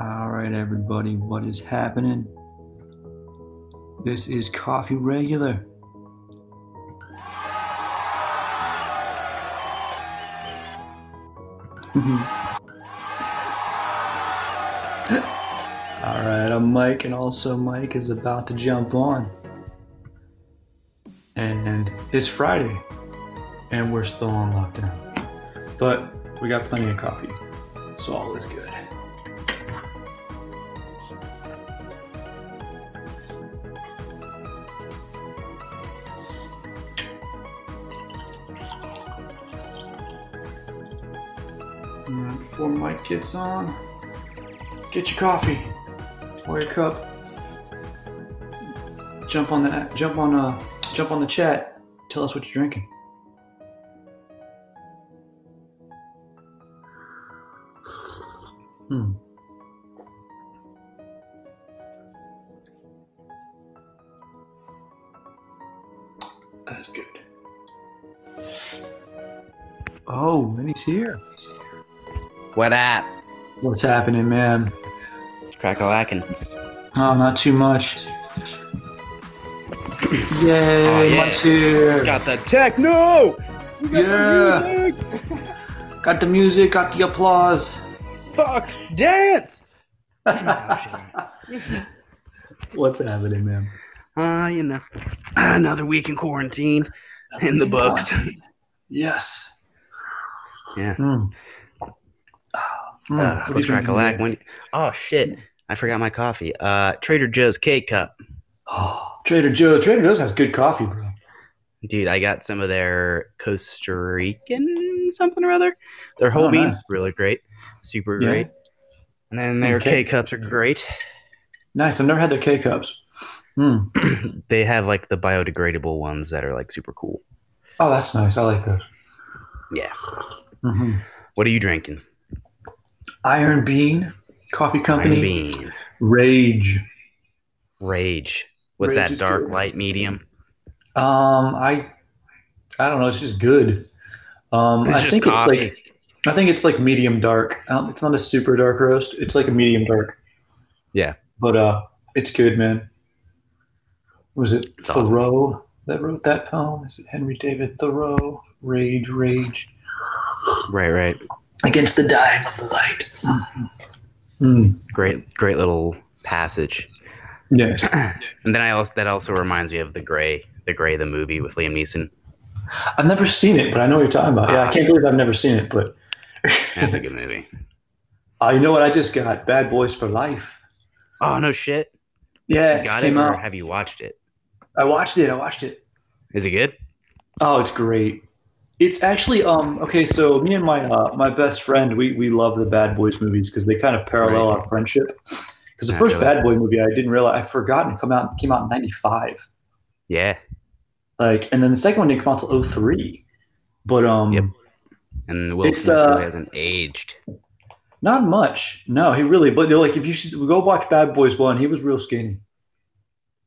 All right, everybody, what is happening? This is Coffee Regular. All right, I'm Mike, and also Mike is about to jump on. And it's Friday, and we're still on lockdown. But we got plenty of coffee, so all is good. Gets on, get your coffee or your cup. Jump on the jump on uh jump on the chat. Tell us what you're drinking. Hmm. That is good. Oh, he's here. What up? What's happening, man? Crackalackin'. Oh, not too much. Yay, Oh, yeah. Mike's here. Got the techno! We got Yeah. the music! Got the music, got the applause. Fuck! Dance! What's happening, man? Uh, you know. Another week in quarantine. In the books. Yes. Yeah. Mm. Mm, Uh, let's crack a lack. When, oh, shit. I forgot my coffee. Uh, Trader Joe's K Cup. Oh, Trader Joe. Trader Joe's has good coffee, bro. Dude, I got some of their Costa Rican something or other. Their whole Oh, beans nice. really great. Super Yeah. great. And then their K Cups are great. Nice. I've never had their K cups. Mm. they have like the biodegradable ones that are like super cool. Oh, that's nice. I like those. Yeah. hmm What are you drinking? Iron Bean Coffee Company. Iron Bean. Rage. Rage. What's Rage that? Dark, good. light, medium? Um, I, I don't know. It's just good. Um, It's I just think coffee. it's like, I think it's like medium dark. Um, it's not a super dark roast. It's like a medium dark. Yeah. But uh, it's good, man. Was it It's awesome. Thoreau that wrote that poem? Is it Henry David Thoreau? Rage, rage Right, right. Against the dying of the light. Mm. Great, great little passage. Yes. And then I also that also reminds me of the Grey, the Grey, the movie with Liam Neeson. I've never seen it, but I know what you're talking about. Yeah, I can't believe I've never seen it, but That's a good movie. uh, you know what I just got? Bad Boys for Life. Oh no shit! Yeah, You it got came it, or out. have you watched it? I watched it. I watched it. Is it good? Oh, it's great. It's actually um okay. So me and my uh, my best friend, we we love the Bad Boys movies because they kind of parallel Right. our friendship. Because the first. Bad Boy movie, I didn't realize I'd forgotten it come out came out in '95. Yeah. Like, and then the second one didn't come out till 03. But um, Yep. And Will Smith uh, really hasn't aged. not much. No, he really. But like, if you should go watch Bad Boys One, he was real skinny.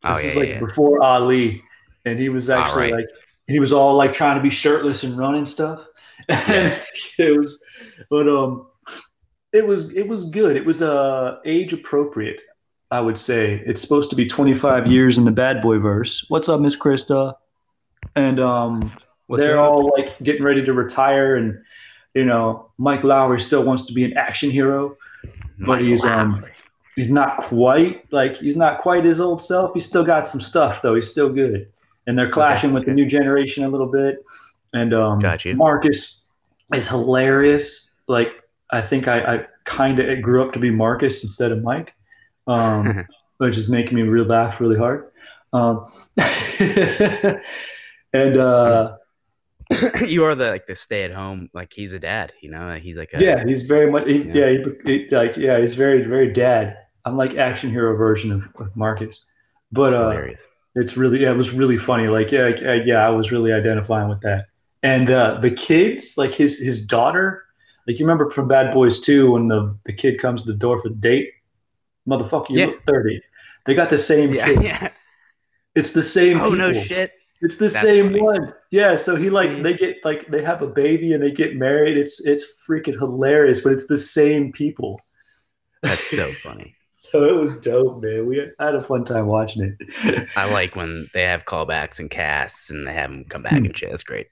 Oh This yeah, is like yeah. before Ali, and he was actually right. like he was all like trying to be shirtless and running stuff. And it was, but um, it was it was good. It was uh age appropriate. I would say it's supposed to be 25 years in the Bad Boy verse. What's up, Miss Krista? And um, What's they're up? all like getting ready to retire, and you know, Mike Lowrey still wants to be an action hero. but Michael he's, um, he's not quite like he's not quite his old self. He's still got some stuff though. He's still good, and they're clashing with the new generation a little bit. And um, Got you. Marcus is hilarious. Like I think I, I kind of grew up to be Marcus instead of Mike, um, which is making me real laugh really hard. Um, and uh, you are the like the stay at home. Like he's a dad. You know, he's like a yeah, he's very much he, Yeah. yeah, he, he- like yeah, he's very very dad. I'm like action hero version of, of Marcus, but uh, hilarious. It's really yeah, it was really funny. Like yeah, like, uh, yeah, I was really identifying with that. And uh, the kids, like his his daughter, like you remember from Bad Boys 2 when the the kid comes to the door for the date, motherfucker, you Yeah. look 30. They got the same Yeah, kid. yeah. It's the same. Oh no shit. It's the That's same funny. one. Yeah. So he like they get like they have a baby and they get married. It's it's freaking hilarious, but it's the same people. That's so funny. so it was dope, man. We had a fun time watching it. I like when they have callbacks and casts and they have them come back Hmm. and shit. That's great.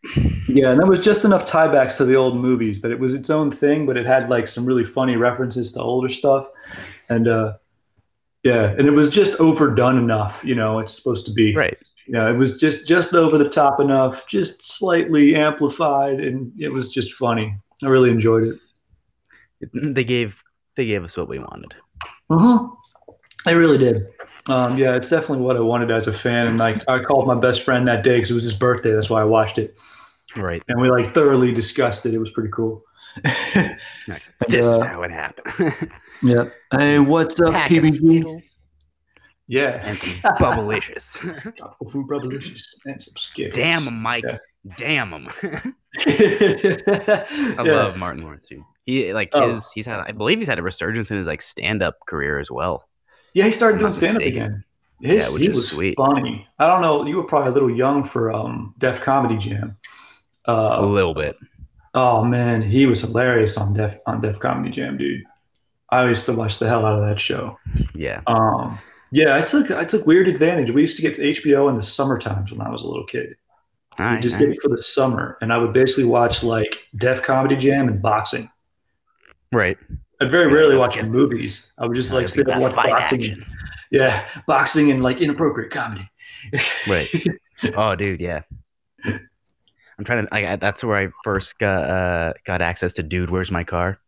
Yeah, and there was just enough tiebacks to the old movies that it was its own thing, but it had like some really funny references to older stuff, and uh, yeah, and it was just overdone enough. You know, it's supposed to be. Right. You know, it was just just over the top enough, just slightly amplified, and it was just funny. I really enjoyed it. They gave they gave us what we wanted. Uh-huh. I really did. Um, yeah, it's definitely what I wanted as a fan, and like I called my best friend that day because it was his birthday. That's why I watched it, Right. and we like thoroughly discussed it. It was pretty cool. Like, And, this is uh, how it happened. Yeah. Hey, what's up, Pack of PBG? Yeah. and some bubblicious. Taco food revolutions and some Skittles. Damn Mike. Yeah. Damn them. I I love Martin Lawrence too. He like Oh. his he's had I believe he's had a resurgence in his like stand up career as well. Yeah, he started doing stand up again. His, Yeah, which he is was sweet. funny. I don't know. You were probably a little young for um, Def Comedy Jam. Uh, a little bit. oh man, he was hilarious on Def on Def Comedy Jam, dude. I used to watch the hell out of that show. Yeah. Um, yeah, I took I took weird advantage. We used to get to HBO in the summer times when I was a little kid. All We right. just right. it for the summer, and I would basically watch like Def Comedy Jam and boxing. Right. I'd very Yeah, rarely watch movies. I would just like sit and watch boxing. action. Yeah, boxing and like inappropriate comedy. Right. Oh, dude, yeah. I'm trying to. I, that's where I first got uh, got access to "Dude, Where's My Car?"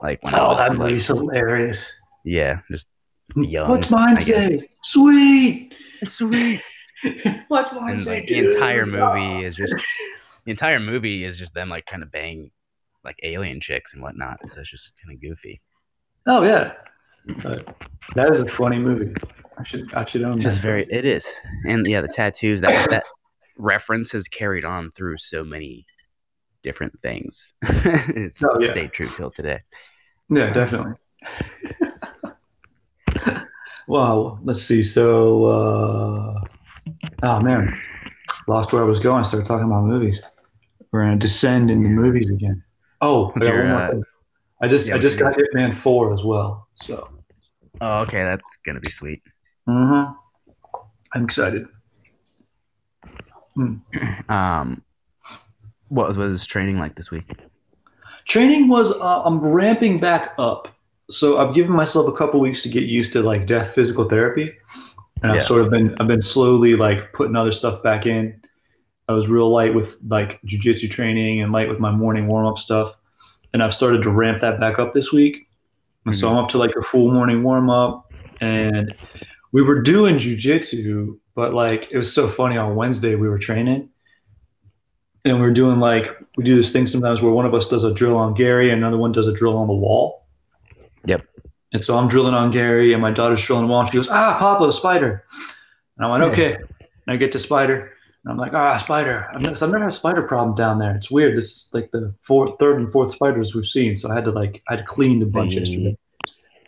Like when I Oh, was that like, movie's hilarious. yeah, just young. What's mine say? Sweet. Sweet. What's mine And say? like the dude? entire movie is just the entire movie is just them like trying to bang like alien chicks and whatnot. So it's just kind of goofy. Oh yeah, but that is a funny movie. I should I should own It's that. just very. It is, and yeah, the tattoos that that reference has carried on through so many different things. it's Oh, yeah. stayed true till today. Yeah, definitely. wow. Let's see. So, uh, oh man, lost where I was going. Started talking about movies. We're gonna descend into movies again. Oh, I, What's got your, one more uh, thing. I just yeah, I just got Hitman Four as well. So, Oh, okay, that's gonna be sweet. mhm. I'm excited. Um, what was, what was training like this week? Training was uh, I'm ramping back up. So I've given myself a couple weeks to get used to like death physical therapy, and Yeah. I've sort of been I've been slowly like putting other stuff back in. I was real light with like jujitsu training and light with my morning warm up stuff, and I've started to ramp that back up this week. And so mm-hmm. I'm up to like a full morning warm up, and we were doing jujitsu, but like it was so funny on Wednesday we were training and we were doing like we do this thing sometimes where one of us does a drill on Gary and another one does a drill on the wall. And so I'm drilling on Gary and my daughter's drilling wall she goes, Ah, Papa, a spider. And I went, Okay. And I get to spider and I'm like, ah, spider. I'm, never, so I've never had a spider problem down there. It's weird. This is like the fourth, third and fourth spiders we've seen. So I had to like I had cleaned a bunch They yesterday.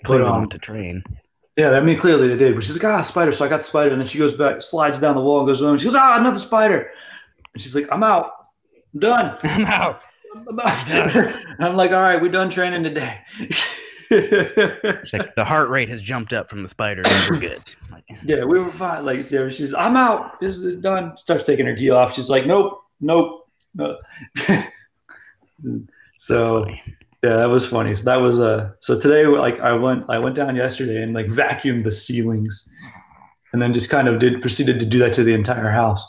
Clearly um, want to train. Yeah, I mean clearly they did. But she's like, ah, spider. So I got the spider, and then she goes back, slides down the wall, and goes on. She goes, ah, another spider. And she's like, I'm out. I'm done. I'm out. I'm out. I'm like, all right, we're done training today. Like the heart rate has jumped up from the spider. We're good. Like, yeah, we were fine. Like, yeah, she's, I'm out. This is done. Starts taking her gi off. She's like, nope, nope. No. so yeah, that was funny. So that was uh so today like I went I went down yesterday and like vacuumed the ceilings and then just kind of did proceeded to do that to the entire house.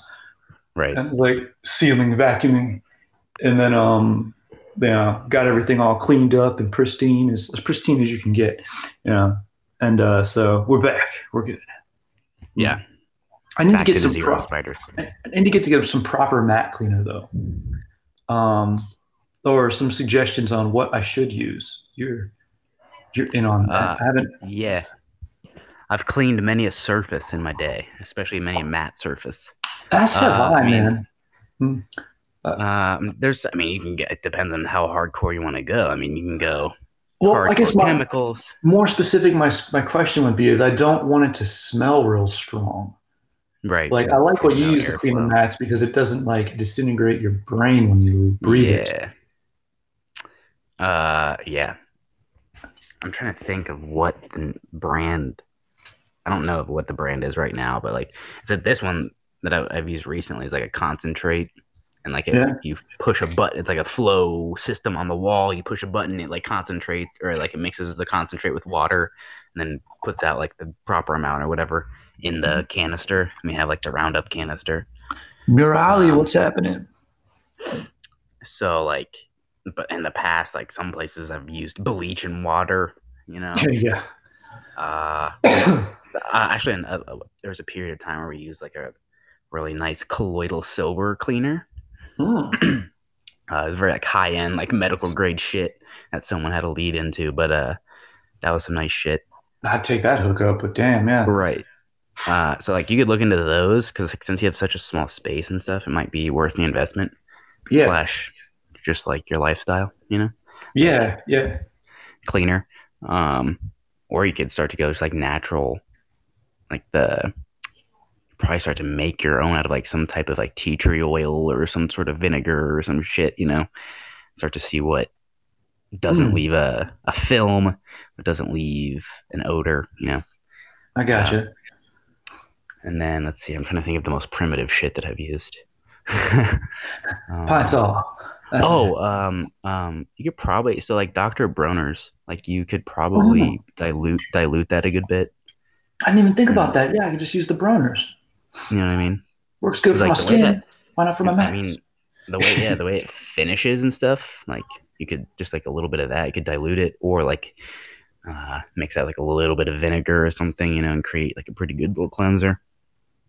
right. And like ceiling vacuuming. And then um yeah, got everything all cleaned up and pristine as, as pristine as you can get. You know. And uh so we're back. We're good. Yeah. I need Back to to get the some pro- spiders. I need to get to get some proper mat cleaner though. Um, or some suggestions on what I should use. You're you're in on that. Uh, I haven't. Yeah. I've cleaned many a surface in my day, especially many a matte surface. As have uh, I, mean- man. Um, there's, I mean, you can get. It depends on how hardcore you want to go. I mean, you can go Well, hardcore I guess my, chemicals. more specific. My my question would be: is I don't want it to smell real strong. Right. Like I like what you use to clean the mats because it doesn't like disintegrate your brain when you breathe it. Yeah. Uh, yeah. I'm trying to think of what the brand. I don't know what the brand is right now, but like it's a, this one that I've, I've used recently is like a concentrate, and like it, Yeah. you push a button. It's like a flow system on the wall. You push a button, it like concentrates or like it mixes the concentrate with water, and then puts out like the proper amount or whatever in the canister. We have like the Roundup canister. Murali, what's happening? So like, but in the past, like some places I've used bleach and water. You know, yeah. uh, so, uh, actually, uh, uh, there was a period of time where we used like a really nice colloidal silver cleaner. Hmm. Uh, it was very like high end, like medical grade shit that someone had to lead into, but uh, that was some nice shit. I'd take that hookup, but damn, yeah. Right. Uh, so like you could look into those because like, since you have such a small space and stuff, it might be worth the investment. Yeah. Slash, just like your lifestyle, you know. Yeah. Yeah. cleaner. Um, or you could start to go just like natural, like the probably start to make your own out of like some type of like tea tree oil or some sort of vinegar or some shit, you know. Start to see what doesn't Hmm. leave a, a film, what doesn't leave an odor, you know. I gotcha. And then let's see, I'm trying to think of the most primitive shit that I've used. Um, Pine Sol. Oh, um, um, you could probably so like Dr. Bronner's, like you could probably dilute dilute that a good bit. I didn't even think about that. Yeah, I could just use the Bronner's. You know what I mean? Works good for Like my skin. that- Why not for my I mean, the way yeah, the way it finishes and stuff, like you could just like a little bit of that, you could dilute it, or like uh, mix out like a little bit of vinegar or something, you know, and create like a pretty good little cleanser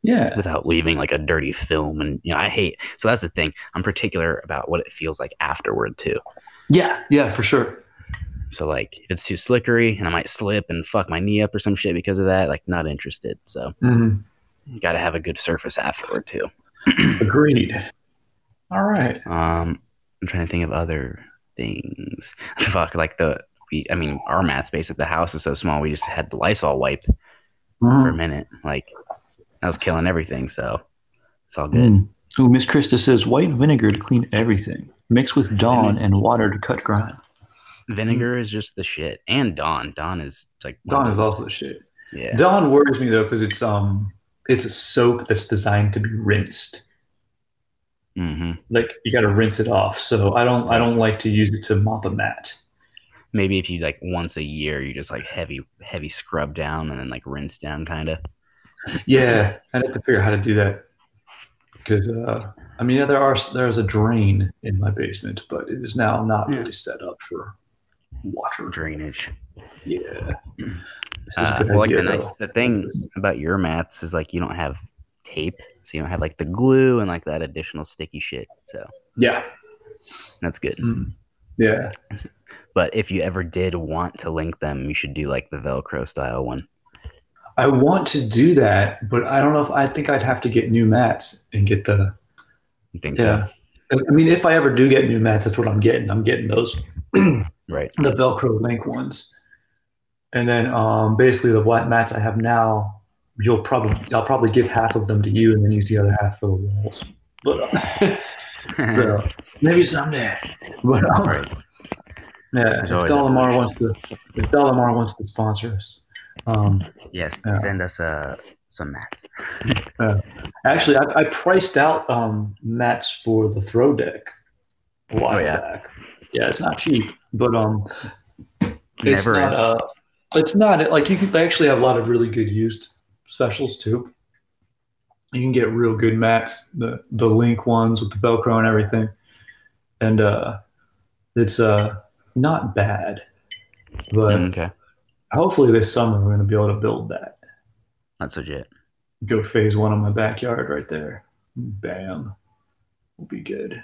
yeah. without leaving like a dirty film. And you know, I hate so that's the thing. I'm particular about what it feels like afterward too. Yeah. Yeah, for sure. So like if it's too slickery and I might slip and fuck my knee up or some shit because of that, like not interested. So hmm you got to have a good surface afterward too. Agreed. All right. Um, I'm trying to think of other things. Fuck, like the we. I mean, our mat space at the house is so small. We just had the Lysol wipe for a minute. Like that was killing everything. So it's all good. Mm. Ooh, Miss Krista says white vinegar to clean everything. Mix with Dawn and water to cut grime. Vinegar is just the shit, and Dawn. Dawn is like Dawn is also the shit. yeah. Dawn worries me though because it's um it's a soap that's designed to be rinsed. hmm Like you got to rinse it off. So I don't I don't like to use it to mop a mat. Maybe if you like once a year, you just like heavy heavy scrub down and then like rinse down, kind of. Yeah, I'd have to figure out how to do that because uh, I mean, yeah, there are there's a drain in my basement, but it is now not Yeah. really set up for water. Drainage. Yeah, this is a Uh, well, like the nice the thing about your mats is like you don't have tape, so you don't have like the glue and like that additional sticky shit. So Yeah, that's good. Mm. yeah, But if you ever did want to link them, you should do like the Velcro style one. I want to do that, but I don't know if I think I'd have to get new mats and get the You think yeah. I mean, if I ever do get new mats, that's what I'm getting. I'm getting those so? Right. the Velcro link ones. And then um, basically the white mats I have now, you'll probably I'll probably give half of them to you and then use the other half for the walls. But uh, so maybe someday. But um, right. yeah, There's if evolution. wants to if Dollamur wants to sponsor us. Um, Yes. Yeah. Send us uh some mats. actually, I, I priced out um, mats for the throw deck a while Oh, yeah. back. Yeah, it's not cheap, but um, it's Never not. Uh, it's not like you can. They actually have a lot of really good used specials too. You can get real good mats, the the link ones with the Velcro and everything, and uh, it's uh not bad. But Mm, okay. hopefully this summer we're going to be able to build that. That's legit. Go phase one on my backyard right there. Bam, will be good.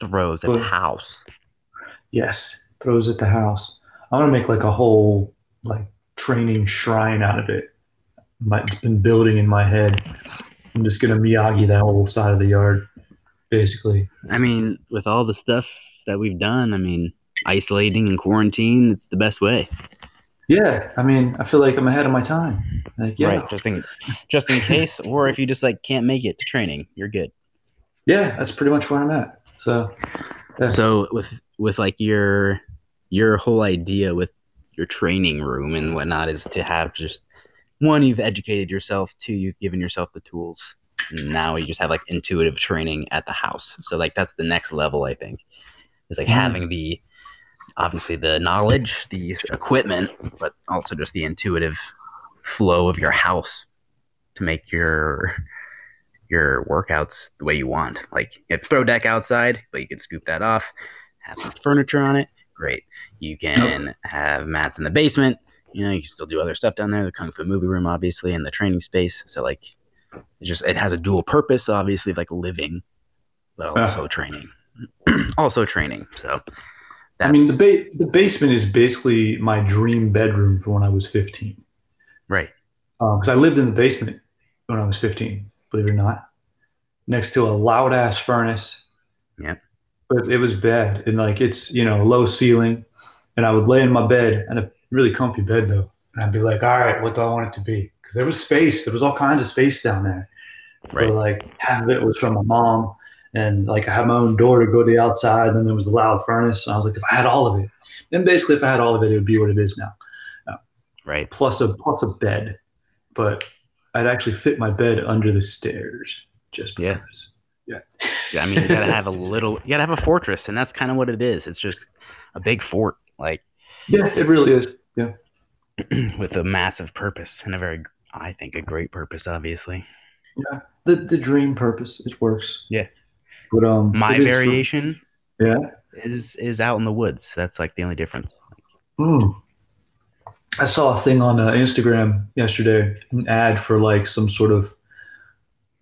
Throws at the house. Yes, throws at the house. I want to make like a whole like training shrine out of it. It's been building in my head. I'm just gonna Miyagi that whole side of the yard, basically. I mean, with all the stuff that we've done, I mean, isolating and quarantine, it's the best way. Yeah, I mean, I feel like I'm ahead of my time. Like, yeah, Right. Just in just in case, or if you just like can't make it to training, you're good. yeah, that's pretty much where I'm at. So, Yeah. So with with like your your whole idea with your training room and whatnot is to have just one you've educated yourself, two you've given yourself the tools. Now you just have like intuitive training at the house. So like that's the next level I think. Is like having the obviously the knowledge, the equipment, but also just the intuitive flow of your house to make your your workouts the way you want. Like you have throw deck outside, but you can scoop that off, have some furniture on it. Great. You can have mats in the basement. You know, you can still do other stuff down there. The kung fu movie room, obviously, and the training space. So like, it just it has a dual purpose, obviously, like living, but Yeah. also training. also training. So that's I mean, the ba- the basement is basically my dream bedroom for when I was 15. right. Um, because I lived in the basement when I was 15, believe it or not, next to a loud ass furnace. Yeah. But it was bad. And like, it's, you know, low ceiling. And I would lay in my bed and a really comfy bed though. And I'd be like, all right, what do I want it to be? Because there was space. There was all kinds of space down there. Right. But like half of it was from my mom. And like I had my own door to go to the outside. And then there was the loud furnace. And I was like, if I had all of it, then basically if I had all of it, it would be what it is now. Right. Plus a plus a bed. But I'd actually fit my bed under the stairs just Yeah. because. I mean, you gotta have a little. You gotta have a fortress, and that's kind of what it is. It's just a big fort, like Yeah, it really is. Yeah. with a massive purpose and a very, I think, a great purpose. Obviously, Yeah, The the dream purpose, it works. Yeah. But um my is for- variation yeah. is is out in the woods. That's like the only difference. Mm. I saw a thing on uh, Instagram yesterday, an ad for like some sort of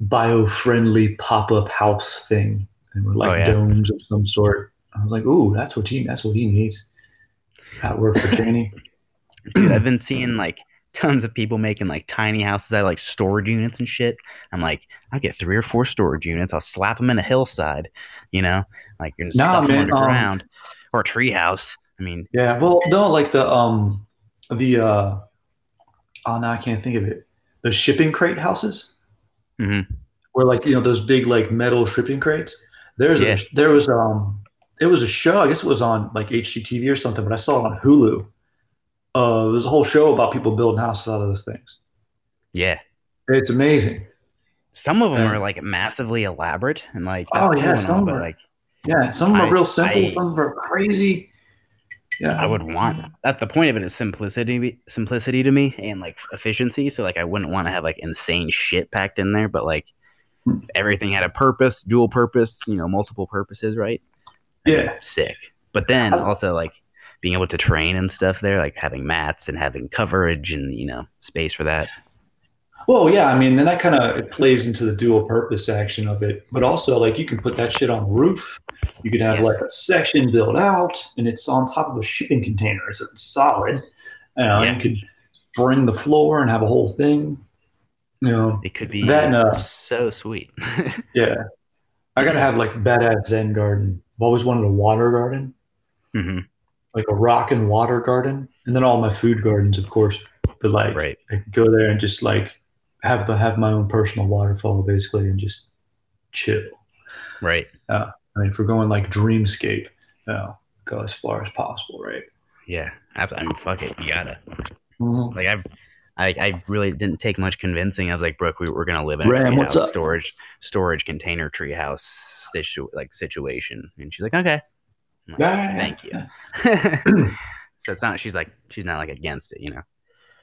bio-friendly pop-up house thing, and we're like Oh, yeah. domes of some sort. I was like, "Ooh, that's what he that's what he needs." That work for Cheney. Dude, I've been seeing like tons of people making like tiny houses out of like storage units and shit. I'm like, I'll get three or four storage units. I'll slap them in a hillside, you know, like you're Nah, stuff them man, um, underground or a tree house. I mean, Yeah, well, no, like the um, the uh, oh no, I can't think of it. The shipping crate houses, mhm. where like you know those big like metal shipping crates. There's Yeah. a, there was um, it was a show. I guess it was on like HGTV or something, but I saw it on Hulu. Uh, there's a whole show about people building houses out of those things. yeah. It's amazing. Some of them Yeah. are like massively elaborate and like Oh, cool yeah, some all, but are- like Yeah, some of them I- are real simple. I- some of them are crazy. Yeah, I would want at the point of it is simplicity simplicity to me and like efficiency. So like I wouldn't want to have like insane shit packed in there, but like Hmm. if everything had a purpose, dual purpose, you know, multiple purposes, right? Yeah. sick. But then also like being able to train and stuff there, like having mats and having coverage and you know space for that. Well, yeah, I mean, then that kind of plays into the dual purpose action of it. But also, like, you can put that shit on the roof. You could have Yes. like a section built out, and it's on top of a shipping container. It's solid. You know, Yeah. you could spring the floor and have a whole thing. You know, It could be That and, uh, so sweet. yeah. I gotta have like a badass Zen garden. I've always wanted a water garden, hmm like a rock and water garden, and then all my food gardens, of course. But like, Right. I could go there and just like have the have my own personal waterfall basically, and just chill. Right. I mean, if we're going like dreamscape, you know, go as far as possible, right? Yeah. Abs- I mean, fuck it. You gotta. Mhm. Like I've, I, I really didn't take much convincing. I was like, Brooke, we were gonna live in a Ram, what's up? storage, storage container treehouse situ- like situation, and she's like, okay. Like, Thank you. so it's not. She's like, she's not like against it, you know.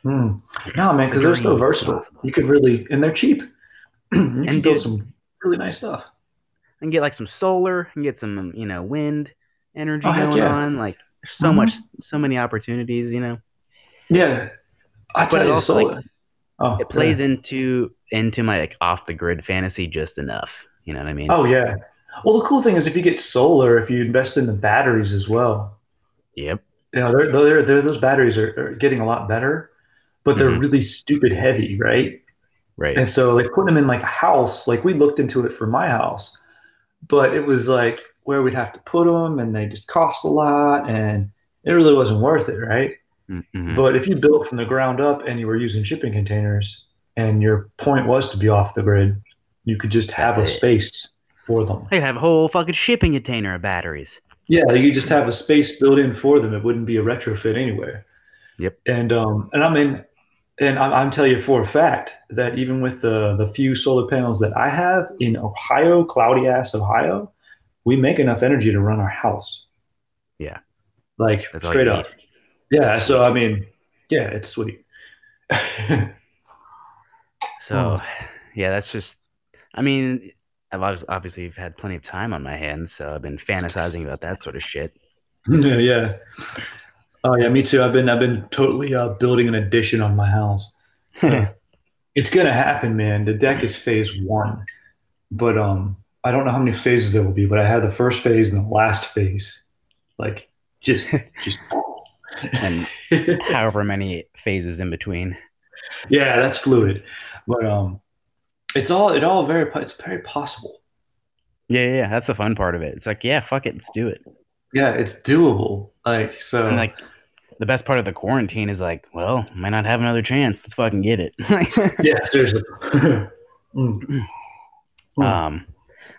Mm. No, man, because they're so versatile. possible. You could really, and they're cheap. you can And build some really nice stuff. And get like some solar, and get some, you know, wind energy Oh, going yeah. on. Like there's so Mhm. much, so many opportunities, you know. Yeah, I tell it you, also, solar. like, oh, It plays into into my like off the grid fantasy just enough. You know what I mean? Oh yeah. Well, the cool thing is if you get solar, if you invest in the batteries as well, Yep. you know, they're, they're, they're, those batteries are, are getting a lot better, but they're Mhm. really stupid heavy, right? Right. And so like putting them in like a house, like we looked into it for my house, but it was like where we'd have to put them and they just cost a lot and it really wasn't worth it, right? Mhm. But if you built from the ground up and you were using shipping containers and your point was to be off the grid, you could just have That's a it. space for them. I could have a whole fucking shipping container of batteries. Yeah, you just have a space built in for them. It wouldn't be a retrofit anywhere. Yep. And um, and I'm in, and I'm, I'm telling you for a fact that even with the the few solar panels that I have in Ohio, cloudy ass Ohio, we make enough energy to run our house. Yeah. Like That's straight up. need. Yeah. That's so sweet. I mean, yeah, it's sweet. So, yeah, that's just. I mean, I've obvi- obviously have had plenty of time on my hands, so I've been fantasizing about that sort of shit. yeah. Oh yeah, me too. I've been I've been totally uh, building an addition on my house. It's gonna happen, man. The deck is phase one, but um, I don't know how many phases there will be. But I had the first phase and the last phase, like just just. and however many phases in between. yeah, that's fluid, but um, it's all it all very it's very possible. Yeah, yeah, yeah, that's the fun part of it. It's like, yeah, fuck it, let's do it. Yeah, it's doable. Like so, And like, the best part of the quarantine is like, well, might not have another chance. Let's fucking get it. yeah, seriously. Mm. Um,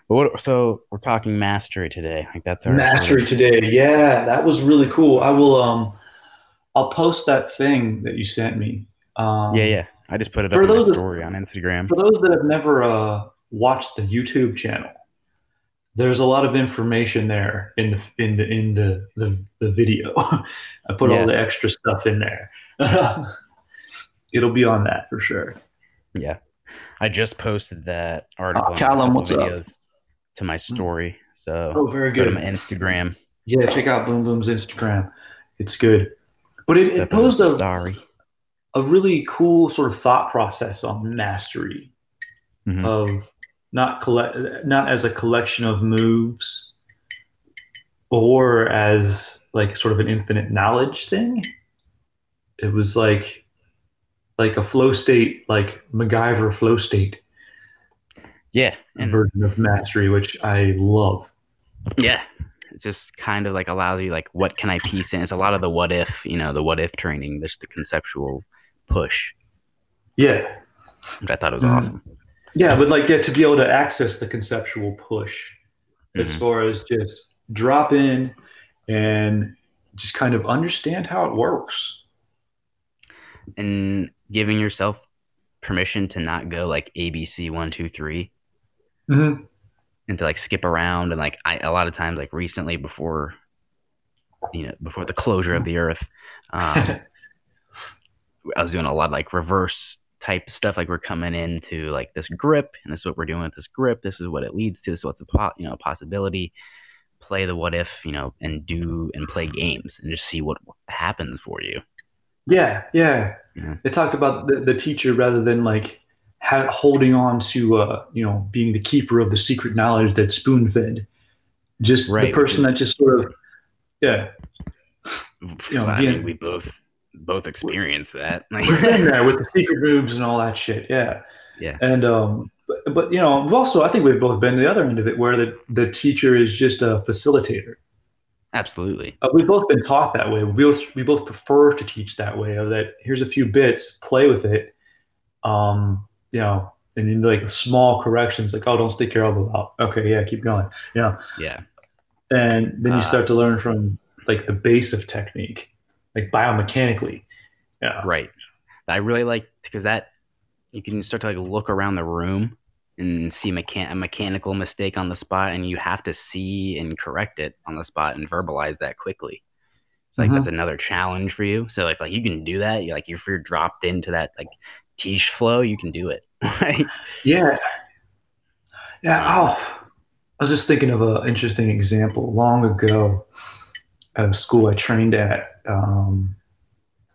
but what? So we're talking mastery today. Like that's our Mastery today. Yeah, that was really cool. I will um I'll post that thing that you sent me. Um Yeah, yeah. I just put it up For in my those that- story on Instagram. For those that have never uh watched the YouTube channel, there's a lot of information there in the in the in the the, the video. I put Yeah. all the extra stuff in there. It'll be on that for sure. Yeah, I just posted that article. A Callum, what's up? to my story. So Oh, very go to good. my Instagram. Yeah, check out Boom Boom's Instagram. It's good. But it, it up in the posed a, story. a really cool sort of thought process on mastery. Mhm. of not collect not as a collection of moves or as like sort of an infinite knowledge thing it was like like a flow state like MacGyver flow state Yeah, and version of mastery which I love yeah, it just kind of like allows you like, what can I piece in? It's a lot of the what if, you know, the what if training, just the conceptual push, yeah which I thought it was Mhm. awesome. Yeah but like get to be able to access the conceptual push as Mhm. far as just drop in and just kind of understand how it works And giving yourself permission to not go like ABC one two three Mhm. and to like skip around and like I a lot of times like recently before you know before the closure of the earth um, I was doing a lot of like reverse type stuff. Like we're coming into like this grip, and this is what we're doing with this grip. This is what it leads to. So what's a po- you know a possibility? Play the what if you know, and do and play games, and just see what happens for you. Yeah, yeah. Yeah. It talked about the, the teacher rather than like ha- holding on to, uh, you know, being the keeper of the secret knowledge that spoon fed. Just the person which that is- just sort of, yeah, You know, I being- mean, we both both experienced that. We've been there with the secret moves and all that shit. Yeah, Yeah. And um, but, but you know, we've also I think we've both been to the other end of it where the the teacher is just a facilitator. absolutely. Uh, we've both been taught that way. We both we both prefer to teach that way. Of that, here's a few bits, play with it. Um, you know, and then like small corrections, like oh, don't stick your elbow out. Okay, yeah, keep going. Yeah. Yeah. and then you Uh, start to learn from like the base of technique, like biomechanically. Yeah, Right. I really like because that you can start to like look around the room and see mechan- a mechanical mistake on the spot, and you have to see and correct it on the spot and verbalize that quickly. It's like Mhm. that's another challenge for you. So if like you can do that, you like if you're dropped into that like teach flow, you can do it. Like, yeah, yeah. Oh, I was just thinking of an interesting example. Long ago, at a school I trained at, um,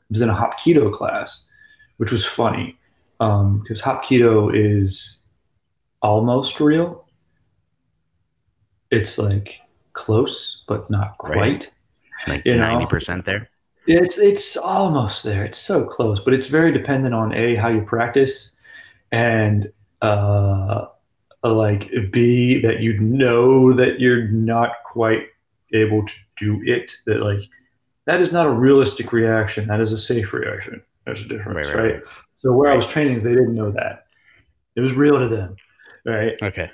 I was in a Hapkido class, which was funny because Hapkido is almost real. It's like close, but not Right. quite. like You know? ninety percent there. It's it's almost there. It's so close, but it's very dependent on a how you practice, and uh, like b that you know that you're not quite able to do it. That like that is not a realistic reaction. That is a safe reaction. There's a difference, Right, right? right, So where I was training, they didn't know that. It was real to them, right? Okay.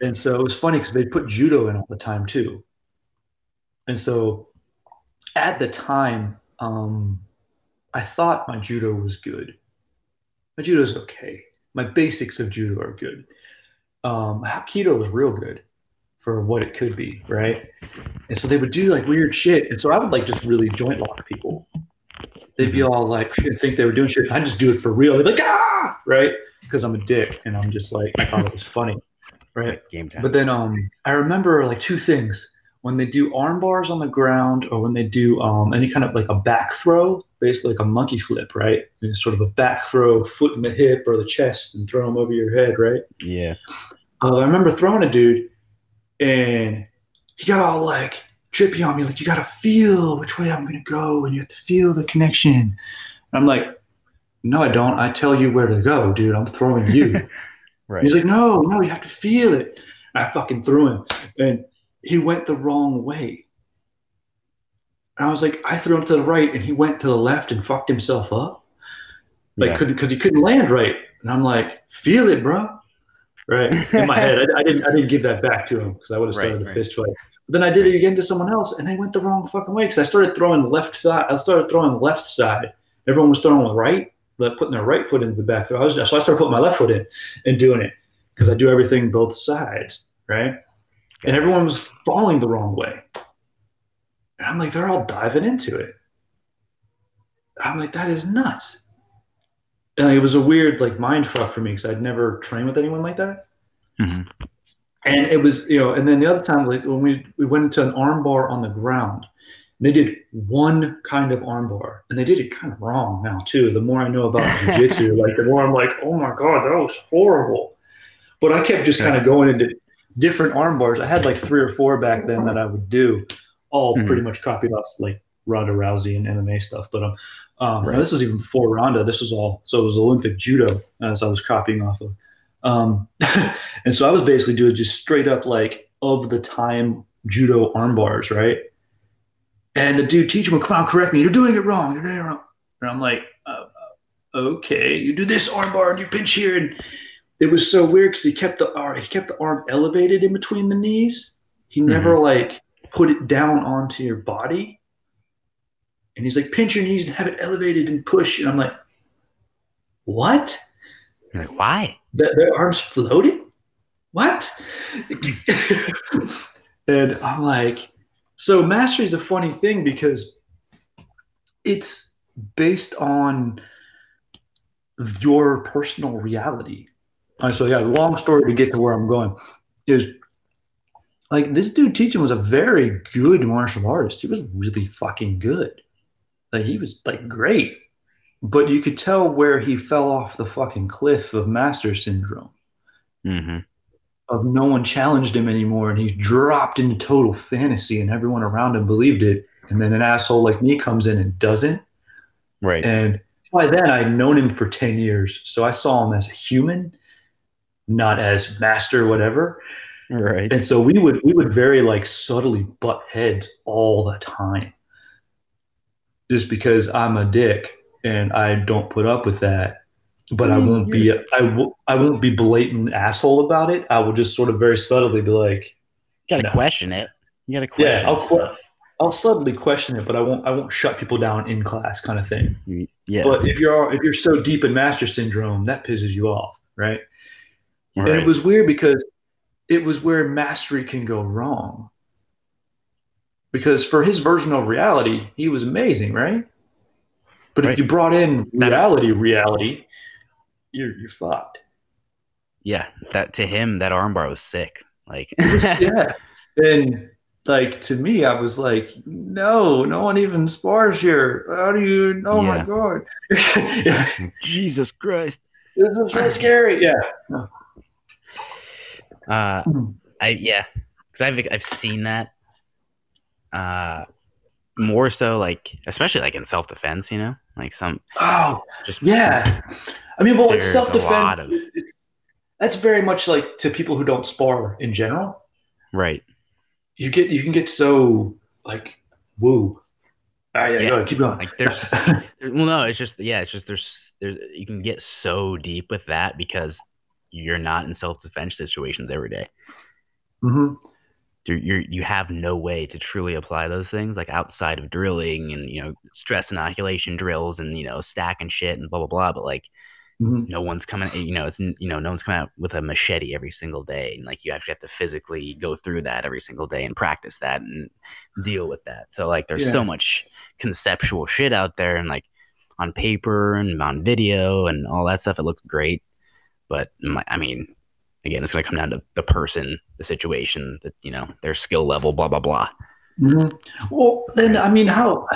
And so it was funny because they put judo in all the time too. And so at the time, um, I thought my judo was good. My judo is okay. My basics of judo are good. Um, Hapkido was real good for what it could be, right? And so they would do like weird shit. And so I would like just really joint lock people. They'd be all like, think they were doing shit. I just do it for real. They'd be like, ah, right? Because I'm a dick and I'm just like, I thought it was funny, right? Game time. But then um, I remember like two things when they do arm bars on the ground or when they do um, any kind of like a back throw, basically like a monkey flip, right? It's sort of a back throw, foot in the hip or the chest and throw them over your head, right? yeah. Uh, I remember throwing a dude and he got all like trippy on me, like, you got to feel which way I'm going to go and you have to feel the connection. And I'm like, no, I don't. I tell you where to go, dude. I'm throwing you. Right. He's like, no, no, you have to feel it. And I fucking threw him, and he went the wrong way. And I was like, I threw him to the right, and he went to the left and fucked himself up, like, Yeah. couldn't because he couldn't land right. And I'm like, feel it, bro. Right in my head, I, I didn't, I didn't give that back to him because I would have started Right, a right. fist fight. But then I did it again to someone else, and they went the wrong fucking way because I started throwing left side. I started throwing left side. Everyone was throwing right, but putting their right foot into the back throw. I was, so I started putting my left foot in and doing it because I do everything both sides, right? And everyone was falling the wrong way. And I'm like, they're all diving into it. I'm like, that is nuts. And it was a weird like mind fuck for me because I'd never trained with anyone like that. Mhm. And it was, you know, and then the other time, like when we, we went into an arm bar on the ground, they did one kind of arm bar, and they did it kind of wrong now too. The more I know about jujitsu, like the more I'm like, oh my god, that was horrible. But I kept just kind of going into different arm bars. I had like three or four back then that I would do, all Mhm. pretty much copied off like Ronda Rousey and MMA stuff. But um, um Right. this was even before Ronda. This was all so it was Olympic judo as I was copying off of. Um, and so I was basically doing just straight up like of the time judo arm bars, right? And the dude teaching would come out, correct me. You're doing it wrong. You're doing it wrong. And I'm like, uh, uh, okay, you do this arm bar and you pinch here, and it was so weird because he kept the arm, he kept the arm elevated in between the knees. He never like put it down onto your body. And he's like, pinch your knees and have it elevated and push. And I'm like, what? You're like, why? The, their arms floating? What? and I'm like, so mastery is a funny thing because it's based on your personal reality. Right, so yeah, long story to get to where I'm going is like this dude teaching was a very good martial artist. He was really fucking good. Like he was like great. But you could tell where he fell off the fucking cliff of master syndrome hmm of no one challenged him anymore and he dropped into total fantasy and everyone around him believed it and then an asshole like me comes in and doesn't Right. and by then i'd known him for 10 years so i saw him as a human not as master whatever right. and so we would we would very like subtly butt heads all the time just because i'm a dick and i don't put up with that but i Mm, won't be I w- I won't be blatant asshole about it i will just sort of very subtly be like You gotta No. question it. You gotta question yeah I'll, stuff. I'll subtly question it but i won't i won't shut people down in class kind of thing Yeah. but if you're if you're so deep in master syndrome that pisses you off right right. And it was weird because it was where mastery can go wrong. Because for his version of reality, he was amazing, right? But Right. if you brought in That- reality, reality, you're you're fucked. yeah. That to him, that armbar was sick. Like was- yeah. And like to me, I was like, no, no one even spars here. How do you? Oh my god, Yeah, Jesus Christ. this is so scary. Yeah. Uh. I yeah, because I've I've seen that. Uh, more so like especially like in self defense, you know, like some Oh, just Yeah, I mean, well, it's self defense. of- That's very much like to people who don't spar in general. right. You get you can get so like woo. Ah, yeah, Yeah. go keep going. Like there's there- well no, it's just yeah, it's just there's there's you can get so deep with that because you're not in self defense situations every day. hmm you're, you're you have no way to truly apply those things like outside of drilling and you know stress inoculation drills and you know stack and shit and blah blah blah but like mm-hmm. no one's coming you know it's you know no one's coming out with a machete every single day and like you actually have to physically go through that every single day and practice that and deal with that so like there's yeah. so much conceptual shit out there and like on paper and on video and all that stuff it looks great but my, i mean again, it's going to come down to the person, the situation, that you know, their skill level, blah blah blah. Mm-hmm. Well, then I mean, how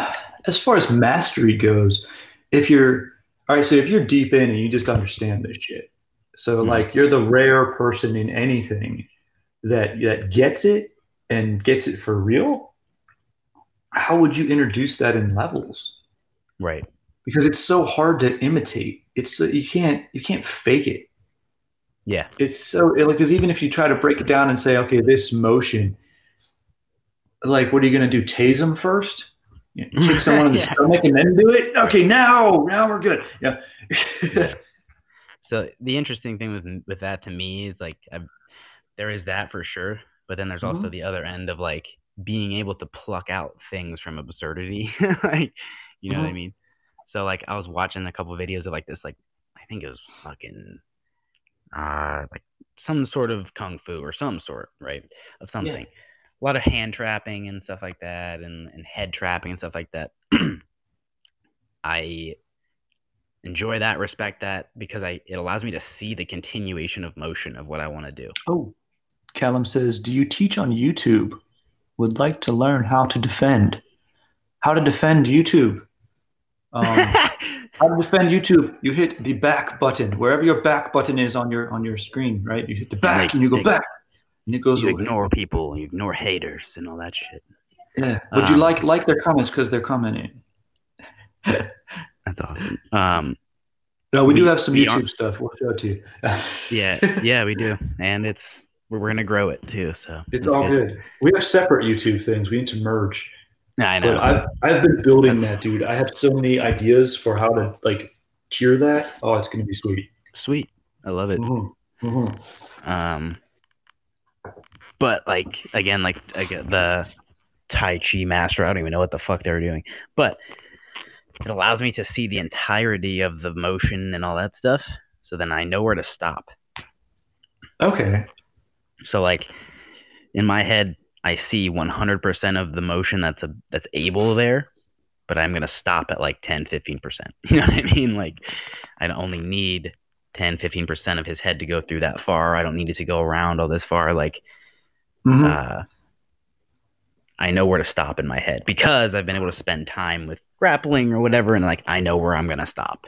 as far as mastery goes, if you're all right, so if you're deep in and you just understand this shit, so mm-hmm. like you're the rare person in anything that that gets it and gets it for real. How would you introduce that in levels? Right. Because it's so hard to imitate. It's you can't you can't fake it. Yeah. It's so it, like because even if you try to break it down and say, okay, this motion, like what are you gonna do? Tase them first? You know, kick someone in the yeah. stomach and then do it? Okay, now now we're good. Yeah. yeah. So the interesting thing with with that to me is like I've, there is that for sure, but then there's also mm-hmm. the other end of like being able to pluck out things from absurdity, like you know mm-hmm. what I mm-hmm. mean. So like I was watching a couple of videos of like this like I think it was fucking uh, like some sort of kung fu or some sort, right, of something. Yeah. A lot of hand trapping and stuff like that, and, and head trapping and stuff like that. I enjoy that, respect that, because I it allows me to see the continuation of motion of what I want to do. Oh, Callum says, "Do you teach on YouTube? Would like to learn how to defend. How to defend YouTube." Um, How to defend YouTube? You hit the back button wherever your back button is on your on your screen, right? You hit the back like, and you go back, and it goes. You away. ignore people, you ignore haters, and all that shit. Yeah, would um, you like like their comments because they're commenting? that's awesome. Um, no, we, we do have some YouTube stuff. We'll show it to you. yeah, yeah, we do, and it's we're, we're gonna grow it too. So it's all good. good. We have separate YouTube things. We need to merge. I know. But I've I've been building That's... that, dude. I have so many ideas for how to like tier that. Oh, it's gonna be sweet. Sweet. I love it. Mm-hmm. Mm-hmm. Um, but like again, like again, the Tai Chi master. I don't even know what the fuck they were doing, but it allows me to see the entirety of the motion and all that stuff. So then I know where to stop. Okay. So like in my head, I see 100% of the motion that's a that's able there, but I'm going to stop at like 10, 15%. You know what I mean? Like I only need 10, 15% of his head to go through that far. I don't need it to go around all this far like mm-hmm. uh I know where to stop in my head because I've been able to spend time with grappling or whatever and like I know where I'm going to stop.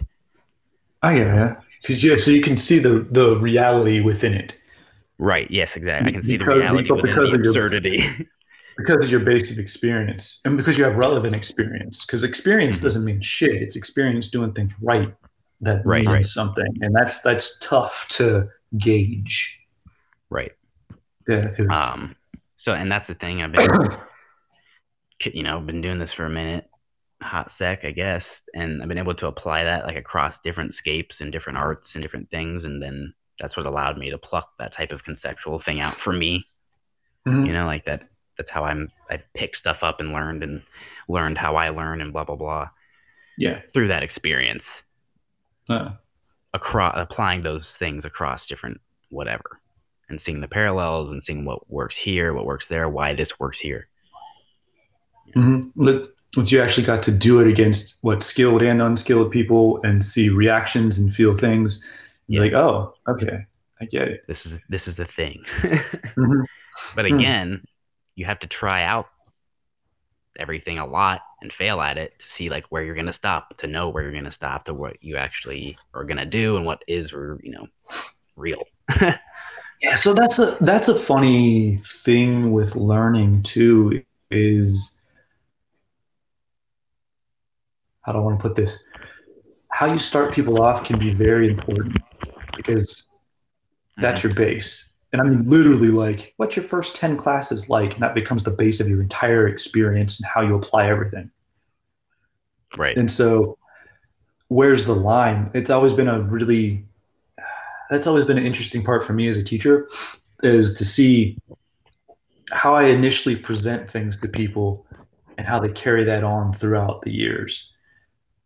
I get it. Cuz yeah, so you can see the the reality within it. Right. Yes, exactly. I can see because, the reality within the absurdity. Your, because of your base of experience and because you have relevant experience. Because experience mm-hmm. doesn't mean shit. It's experience doing things right that right, means right. something. And that's that's tough to gauge. Right. Yeah. Um so and that's the thing I've been you know, been doing this for a minute hot sec, I guess, and I've been able to apply that like across different scapes and different arts and different things, and then that's what allowed me to pluck that type of conceptual thing out for me. Mm-hmm. You know, like that. That's how I'm. I've picked stuff up and learned and learned how I learn and blah blah blah. Yeah. Through that experience. Uh. Across applying those things across different whatever, and seeing the parallels and seeing what works here, what works there, why this works here. Mm-hmm. Once you actually got to do it against what skilled and unskilled people and see reactions and feel things, yeah. like, oh, okay, I get it. This is this is the thing. mm-hmm. But hmm. again, mm. you have to try out everything a lot and fail at it to see like where you're going to stop, to know where you're going to stop, to what you actually are going to do and what is, you know, real. yeah, so that's a that's a funny thing with learning too is how do I want to put this? How you start people off can be very important because that's mm-hmm. your base. And I mean, literally, like, what's your first 10 classes like? And that becomes the base of your entire experience and how you apply everything. Right. And so, where's the line? It's always been a really, that's always been an interesting part for me as a teacher is to see how I initially present things to people and how they carry that on throughout the years.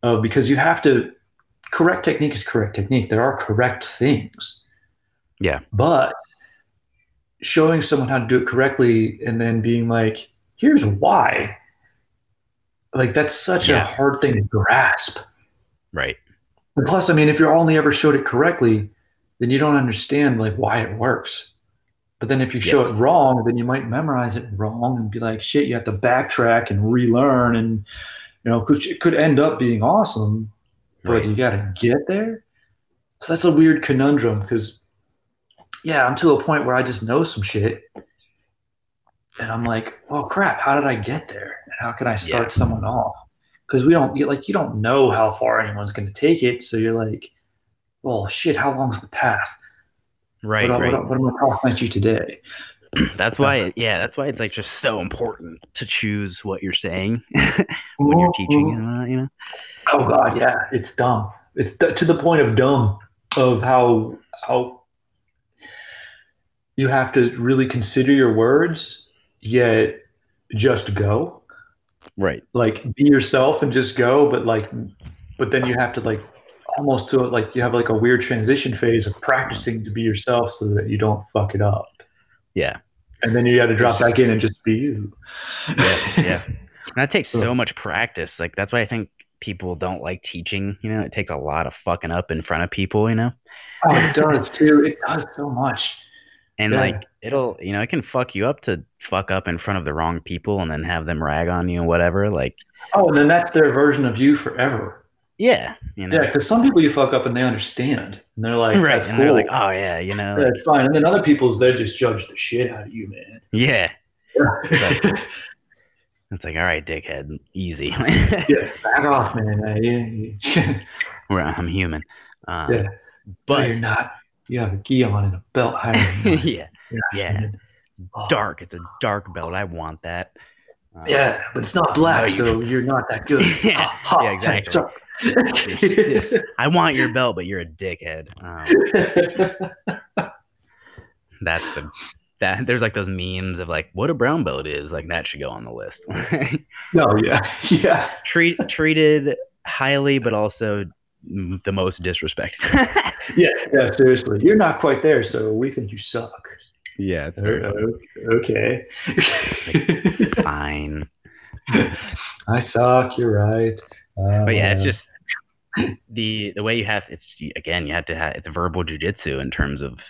Uh, because you have to correct technique is correct technique. There are correct things. Yeah. But showing someone how to do it correctly and then being like, here's why. Like that's such Yeah. a hard thing to grasp. Right. And plus, I mean, if you're only ever showed it correctly, then you don't understand like why it works. But then if you show Yes. it wrong, then you might memorize it wrong and be like, shit, you have to backtrack and relearn and you know, it could end up being awesome, but Right. you gotta get there. So that's a weird conundrum because yeah, I'm to a point where I just know some shit. And I'm like, oh crap, how did I get there? And how can I start Yeah. someone off? Because we don't you- like you don't know how far anyone's gonna take it. So you're like, well shit, how long's the path? Right. what, right. what, what am I at you today? That's why. Yeah. That's why it's like just so important to choose what you're saying when you're teaching. And, uh, you know. Oh god, yeah, it's dumb. It's d- to the point of dumb of how how you have to really consider your words, yet just go. Right. Like be yourself and just go, but like, but then you have to like almost to like you have like a weird transition phase of practicing to be yourself so that you don't fuck it up, Yeah. And then you got to drop back in and just be you. Yeah. Yeah. And that takes so much practice. Like that's why I think people don't like teaching. You know, it takes a lot of fucking up in front of people. You know, Oh, it does too. It does so much. and Yeah. like it'll, you know, it can fuck you up to fuck up in front of the wrong people and then have them rag on you and whatever. Like, Oh, and then that's their version of you forever. Yeah, you know, Yeah, because some people you fuck up and they understand, and they're like, right. "That's And cool, they're like, oh yeah, you know, that's fine." And then other people's they just judge the shit out of you, man. yeah. yeah, It's like, all right, dickhead, easy. yeah, back off, man. Where I'm human. Um, yeah. but no, you're not. You have a gi on and a belt higher than yeah, yeah. Oh, dark. It's a dark belt. I want that. Um, Yeah, but it's not black, No, so you're not that good. Yeah, Ah, yeah, exactly. I want your belt, but you're a dickhead. Um, that's the that there's like those memes of like what a brown belt is. Like that should go on the list. no, yeah, yeah. Treat treated highly, but also mm, the most disrespected. Yeah, yeah, seriously. You're not quite there, so we think you suck. yeah, it's Okay. fine. I suck, you're right. Uh, But yeah, it's just the the way you have it's again you have to have it's verbal jujitsu in terms of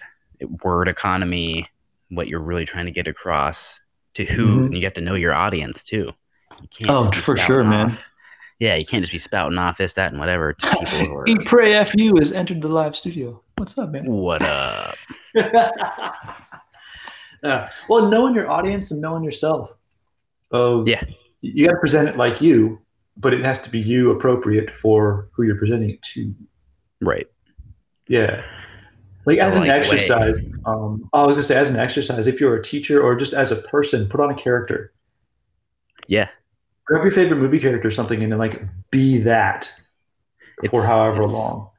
word economy, what you're really trying to get across to who, Mhm. and you have to know your audience too. You can't Oh, for sure, man. Yeah, you can't just be spouting off this, that, and whatever to people who are Eat Pray FU has entered the live studio. What's up, man? what up. Yeah. Well, knowing your audience and knowing yourself. Oh, Yeah. You got to present it like you, but it has to be you appropriate for who you're presenting it to. Right. Yeah. Like So, as an like, way- exercise, um, I was gonna say as an exercise, if you're a teacher or just as a person, put on a character. Yeah. Grab your favorite movie character or something and then like be that for however long.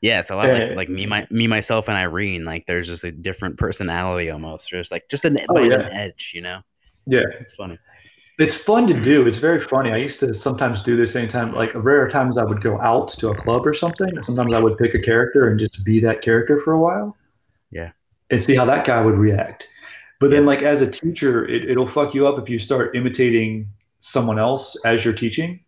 Yeah, it's a lot Yeah. like like me, my me, myself, and Irene. Like there's just a different personality almost. There's like just an, Oh, yeah. an edge, you know. Yeah. It's funny. It's fun to hmm. do. It's very funny. I used to sometimes do this anytime, like rare times I would go out to a club or something. Sometimes I would pick a character and just be that character for a while. Yeah. And see how that guy would react. But then, like, as a teacher, it, it'll fuck you up if you start imitating someone else as you're teaching.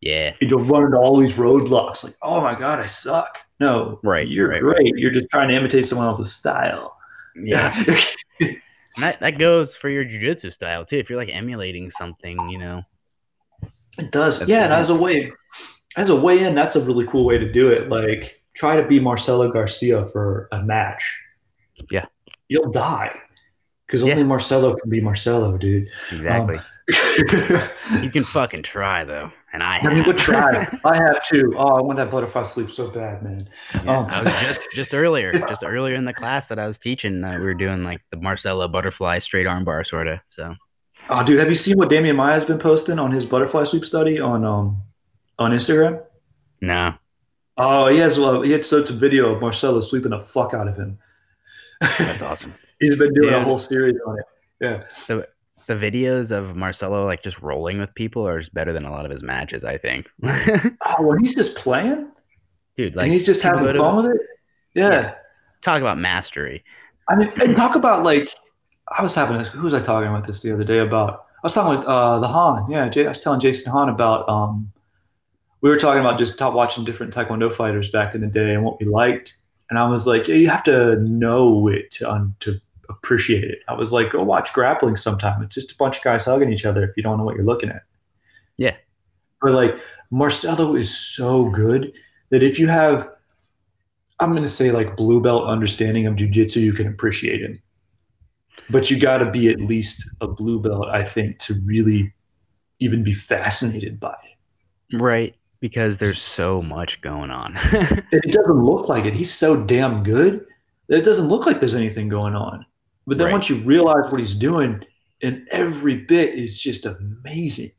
Yeah. You'll run into all these roadblocks like, oh my God, I suck. No, Right, You're right, great. right. You're just trying to imitate someone else's style. Yeah. And that, that goes for your jujitsu style too. If you're like emulating something, you know. It does. That's yeah, as a way as a way in, that's a really cool way to do it. Like try to be Marcelo Garcia for a match. Yeah. You'll die. Because Yeah. only Marcelo can be Marcelo, dude. Um, exactly. I you can fucking try though, and I. mean, have. would try. I have too. Oh, I want that butterfly sweep so bad, man. Yeah, Um, I was just just earlier, just earlier in the class that I was teaching, uh, we were doing like the Marcelo butterfly straight arm bar sort of. So Oh, dude, have you seen what Damian Maia's been posting on his butterfly sweep study on um on Instagram? no, Oh, he has well, he had such a video of Marcelo sweeping the fuck out of him. that's awesome. He's been doing Yeah. a whole series on it. Yeah. The videos of Marcelo like just rolling with people are just better than a lot of his matches. I think. oh, when he's just playing, dude, like and he's just having fun with it. Yeah. yeah. Talk about mastery. I mean, and talk about like I was having this. who was I talking about this the other day about? I was talking with uh, the Han. Yeah, Jay, I was telling Jason Han about. Um, we were talking about just top watching different Taekwondo fighters back in the day and what we liked, and I was like, yeah, you have to know it to um, to appreciate it. I was like, go watch grappling sometime. It's just a bunch of guys hugging each other if you don't know what you're looking at. Yeah. But like Marcelo is so good that if you have, I'm going to say like blue belt understanding of jujitsu, you can appreciate him. But you got to be at least a blue belt, I think, to really even be fascinated by it. Right. Because there's so much going on. it doesn't look like it. He's so damn good that it doesn't look like there's anything going on. But then right. once you realize what he's doing, and every bit is just amazing.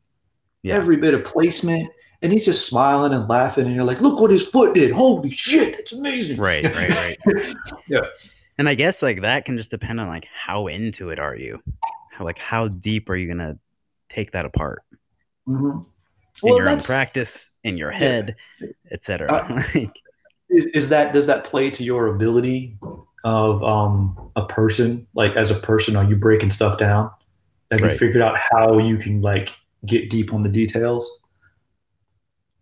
Yeah. Every bit of placement, and he's just smiling and laughing, and you're like, "Look what his foot did! Holy shit, that's amazing!" Right, right, right. yeah. And I guess like that can just depend on like how into it are you, how like how deep are you gonna take that apart mm-hmm. in well, your own practice, in your head, yeah. etc. Uh, is, is that does that play to your ability of um, a person? Like as a person, are you breaking stuff down? Have right. you figured out how you can like get deep on the details?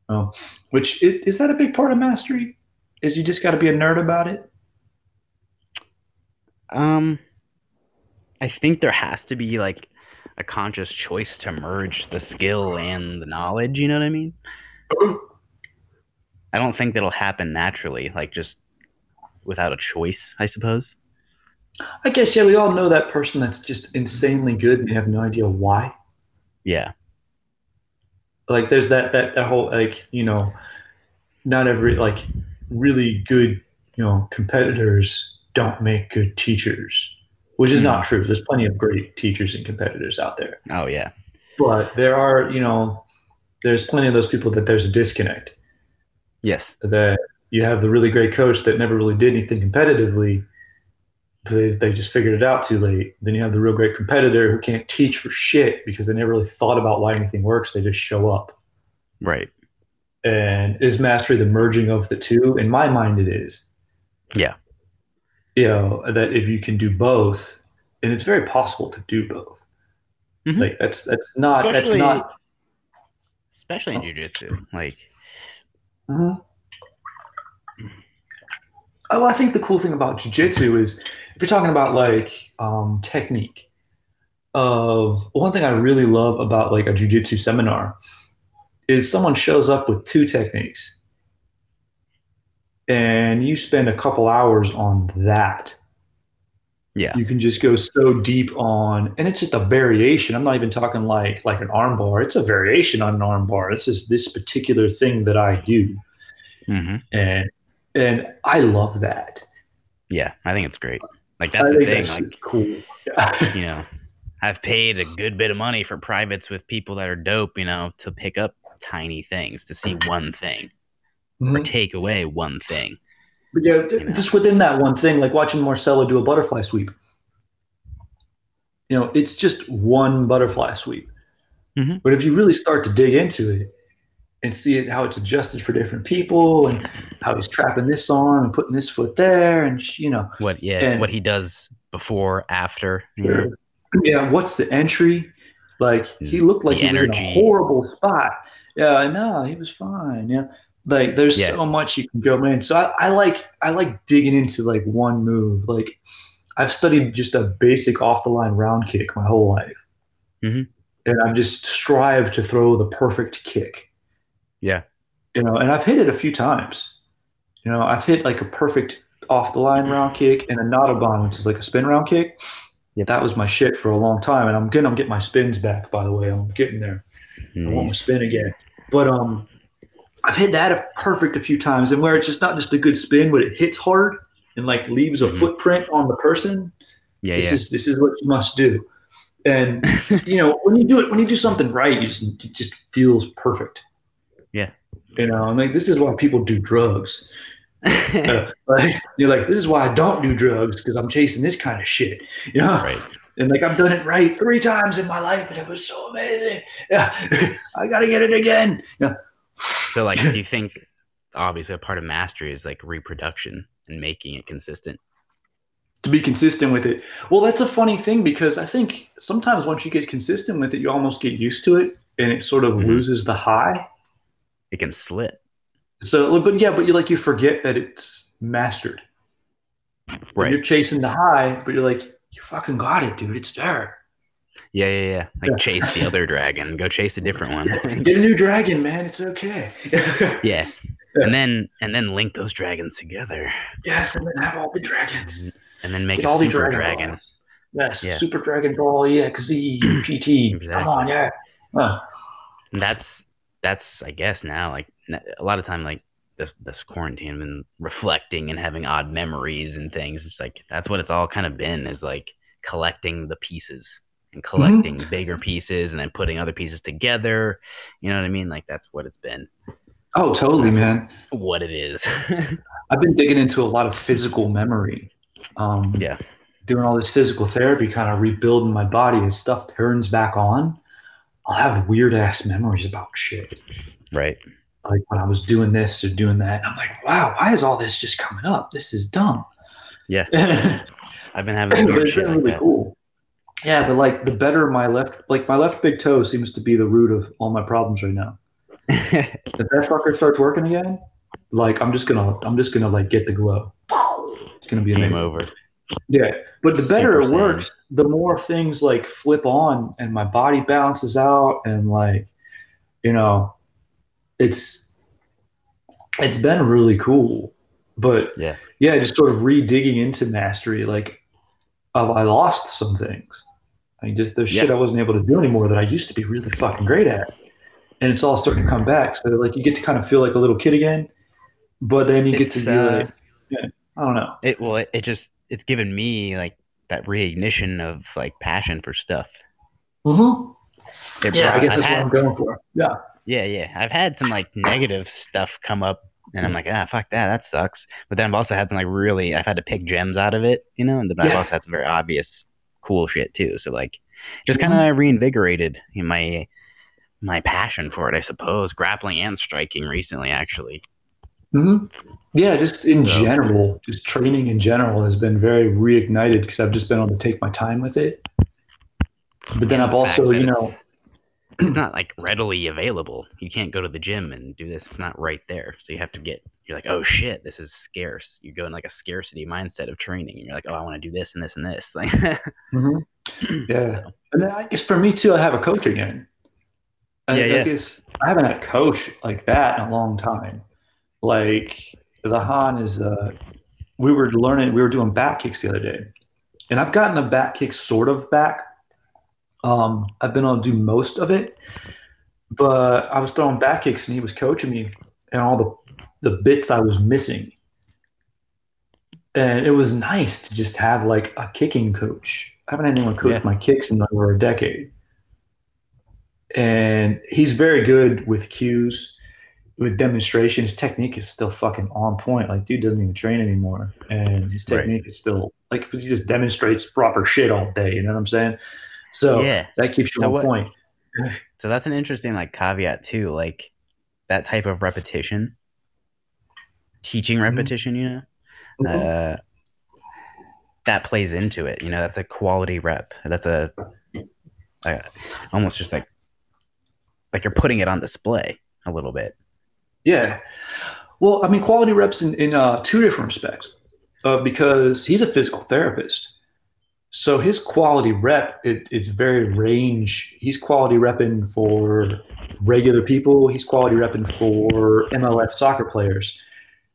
Um, which it, is that a big part of mastery? Is you just got to be a nerd about it? Um, I think there has to be like a conscious choice to merge the skill and the knowledge. You know what I mean? I don't think that'll happen naturally, like just without a choice, I suppose. I guess yeah, we all know that person that's just insanely good and they have no idea why. Yeah. Like there's that that, that whole like, you know, not every like really good, you know, competitors don't make good teachers. Which is mm. not true. There's plenty of great teachers and competitors out there. Oh yeah. But there are, you know, there's plenty of those people that there's a disconnect. Yes. That you have the really great coach that never really did anything competitively. They, they just figured it out too late. Then you have the real great competitor who can't teach for shit because they never really thought about why anything works. They just show up. Right. And is mastery the merging of the two? In my mind, it is. Yeah. You know, that if you can do both, and it's very possible to do both. Mm-hmm. Like that's that's not especially, that's not especially in jujitsu. Like mm-hmm. Oh, I think the cool thing about jujitsu is if you're talking about like um, technique. Of one thing I really love about like a jujitsu seminar is someone shows up with two techniques, and you spend a couple hours on that. Yeah, you can just go so deep on, and it's just a variation. I'm not even talking like like an armbar. It's a variation on an armbar. This is this particular thing that I do, mm-hmm. and and I love that. Yeah, I think it's great. Like that's I the thing. That's like cool. you know, I've paid a good bit of money for privates with people that are dope. You know, to pick up tiny things, to see one thing, mm-hmm. or take away one thing. But yeah, you know? just within that one thing, like watching Marcelo do a butterfly sweep. You know, it's just one butterfly sweep. Mm-hmm. But if you really start to dig into it, and see it, how it's adjusted for different people and how he's trapping this on and putting this foot there and you know. What yeah and, what he does before after sure. yeah what's the entry? Like he mm, looked like the he energy. was in a horrible spot. Yeah no he was fine yeah. Like there's yeah. so much you can go in so I, I like i like digging into like one move. Like i've studied just a basic off the line round kick my whole life. Mm-hmm. and i've just strive to throw the perfect kick yeah. You know, and I've hit it a few times. You know, I've hit like a perfect off the line round kick and a Nottobahn, which is like a spin round kick. Yeah. That was my shit for a long time. And I'm getting I'm getting my spins back, by the way. I'm getting there. Nice. I want to spin again. But um I've hit that a perfect a few times and where it's just not just a good spin, but it hits hard and like leaves a mm-hmm. footprint on the person. Yeah, this yeah. is this is what you must do. And you know, when you do it, when you do something right, you just, it just feels perfect. You know, I'm like, this is why people do drugs. uh, like, you're like, this is why I don't do drugs because I'm chasing this kind of shit. You know, right. and like I've done it right three times in my life, and it was so amazing. Yeah, I gotta get it again. Yeah. So, like, do you think obviously a part of mastery is like reproduction and making it consistent? To be consistent with it. Well, that's a funny thing because I think sometimes once you get consistent with it, you almost get used to it, and it sort of mm-hmm. loses the high. It can slip. So, but yeah, but you like you forget that it's mastered. Right. You're chasing the high, but you're like, you fucking got it, dude. It's there. Yeah, yeah, yeah. Like yeah. chase the other dragon. Go chase a different one. Get a new dragon, man. It's okay. yeah. And then and then link those dragons together. Yes, and then have all the dragons. And then make Get a super dragon. Balls. Yes, yeah. Super Dragon Ball EXZ PT. Exactly. Come on, yeah. Huh. That's that's I guess now like a lot of time like this this quarantine been reflecting and having odd memories and things. It's like that's what it's all kind of been is like collecting the pieces and mm-hmm. collecting mm-hmm. bigger pieces and then putting other pieces together. You know what I mean? Like that's what it's been. Oh, totally, that's man. What it is. I've been digging into a lot of physical memory. Um, yeah. Doing all this physical therapy, kind of rebuilding my body as stuff turns back on. I'll have weird ass memories about shit. Right like when I was doing this or doing that. I'm like, wow, why is all this just coming up? This is dumb. Yeah. I've been having weird shit like really that. cool. Yeah, but like the better my left, like my left big toe seems to be the root of all my problems right now. if that fucker starts working again, like I'm just gonna, I'm just gonna like get the glow. It's gonna be game over. Yeah, but the better it works, the more things like flip on and my body balances out and like, you know, it's it's been really cool. But yeah, yeah, just sort of re-digging into mastery. Like, I lost some things. I mean, just there's yeah. shit I wasn't able to do anymore that I used to be really fucking great at, and it's all starting to come back. So like, you get to kind of feel like a little kid again, but then you it's, get to be uh, like, yeah, I don't know. It well, it, it just it's given me like that reignition of like passion for stuff. Mm-hmm. It yeah, brought, I guess that's had, what I'm going for. Yeah. Yeah, yeah. I've had some like negative stuff come up and I'm like, ah, fuck that, that sucks. But then I've also had some like really, I've had to pick gems out of it, you know, and then yeah. I've also had some very obvious cool shit too. So like, just kind of mm-hmm. reinvigorated my my passion for it, I suppose. Grappling and striking recently, actually. Mm-hmm. Yeah, just in so. general, just training in general has been very reignited because I've just been able to take my time with it. But then I've also, you know, it's not like readily available. You can't go to the gym and do this. It's not right there. So you have to get you're like, oh shit, this is scarce. You go in like a scarcity mindset of training and you're like, oh, I want to do this and this and this. Like mm-hmm. Yeah. So. And then I guess for me too, I have a coach again. I, yeah, yeah. I guess I haven't had a coach like that in a long time. Like the Han is uh we were learning we were doing back kicks the other day. And I've gotten a back kick sort of back um, I've been able to do most of it, but I was throwing back kicks and he was coaching me and all the the bits I was missing. And it was nice to just have like a kicking coach. I haven't had anyone coach yeah. my kicks in over a decade. And he's very good with cues, with demonstration. His technique is still fucking on point. Like, dude doesn't even train anymore. And his technique right. is still like he just demonstrates proper shit all day. You know what I'm saying? So yeah, that keeps you so on what, point. So that's an interesting like caveat too, like that type of repetition, teaching mm-hmm. repetition. You know, mm-hmm. uh, that plays into it. You know, that's a quality rep. That's a, a almost just like like you're putting it on display a little bit. Yeah. Well, I mean, quality reps in, in uh, two different respects. Uh, because he's a physical therapist. So his quality rep, it, it's very range. He's quality repping for regular people. He's quality repping for MLS soccer players.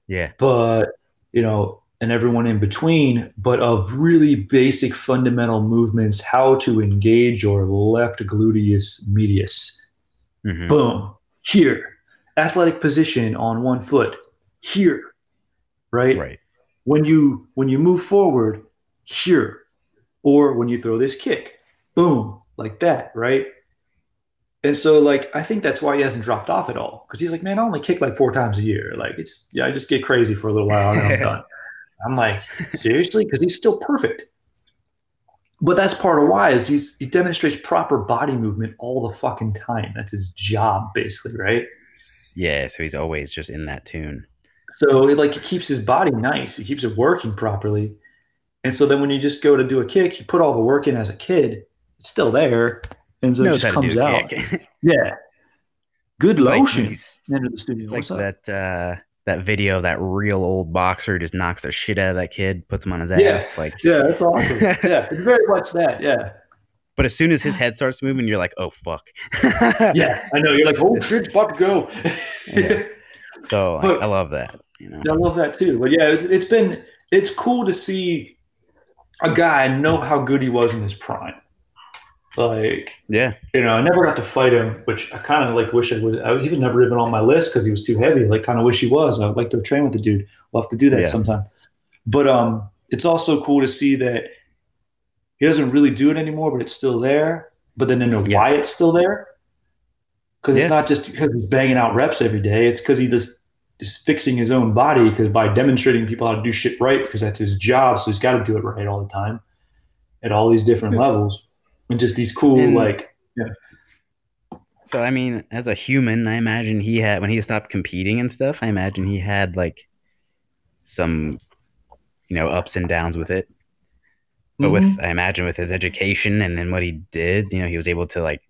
Yeah. But, you know, and everyone in between, but of really basic fundamental movements, how to engage your left gluteus medius. Mm-hmm. Boom. Here. Athletic position on one foot. Here. Right? Right. When you when you move forward, here or when you throw this kick, boom, like that, right? And so, like, I think that's why he hasn't dropped off at all because he's like, man, I only kick like four times a year. Like, it's yeah, I just get crazy for a little while and I'm done. I'm like, seriously? Because he's still perfect. but that's part of why is he's he demonstrates proper body movement all the fucking time. That's his job, basically, right? Yeah, so he's always just in that tune. So it, like he keeps his body nice. It keeps it working properly. And so then when you just go to do a kick, you put all the work in as a kid, it's still there. And so it just comes out. Yeah. Good It's like lotion. he's- Enter the studio. Like that uh that video of that real old boxer just knocks the shit out of that kid, puts him on his Yeah. ass. Like Yeah, that's awesome. yeah, it's very much that. Yeah. But as soon as his head starts moving, you're like, oh fuck. Yeah, I know. You're like, oh shit, about to go. Yeah. So But- I, I love that. You know. I love that too. But yeah, it's, it's been it's cool to see a guy know how good he was in his prime. Like Yeah. you know, I never got to fight him, which I kind of like wish I would. I would even never even on my list because he was too heavy. Like kind of wish he was. I would like to train with the dude. We'll have to do that Yeah. sometime. But um, it's also cool to see that he doesn't really do it anymore, but it's still there. But then know Yeah. why it's still there, because Yeah. it's not just because he's banging out reps every day. It's because he just is fixing his own body because by demonstrating people how to do shit right because that's his job. So he's got to do it right all the time at all these different Yeah. levels and just these cool And- like So I mean, as a human, I imagine he had when he stopped competing and stuff. I imagine he had like some, you know, ups and downs with it. But with Mhm. I imagine with his education and then what he did, you know, he was able to like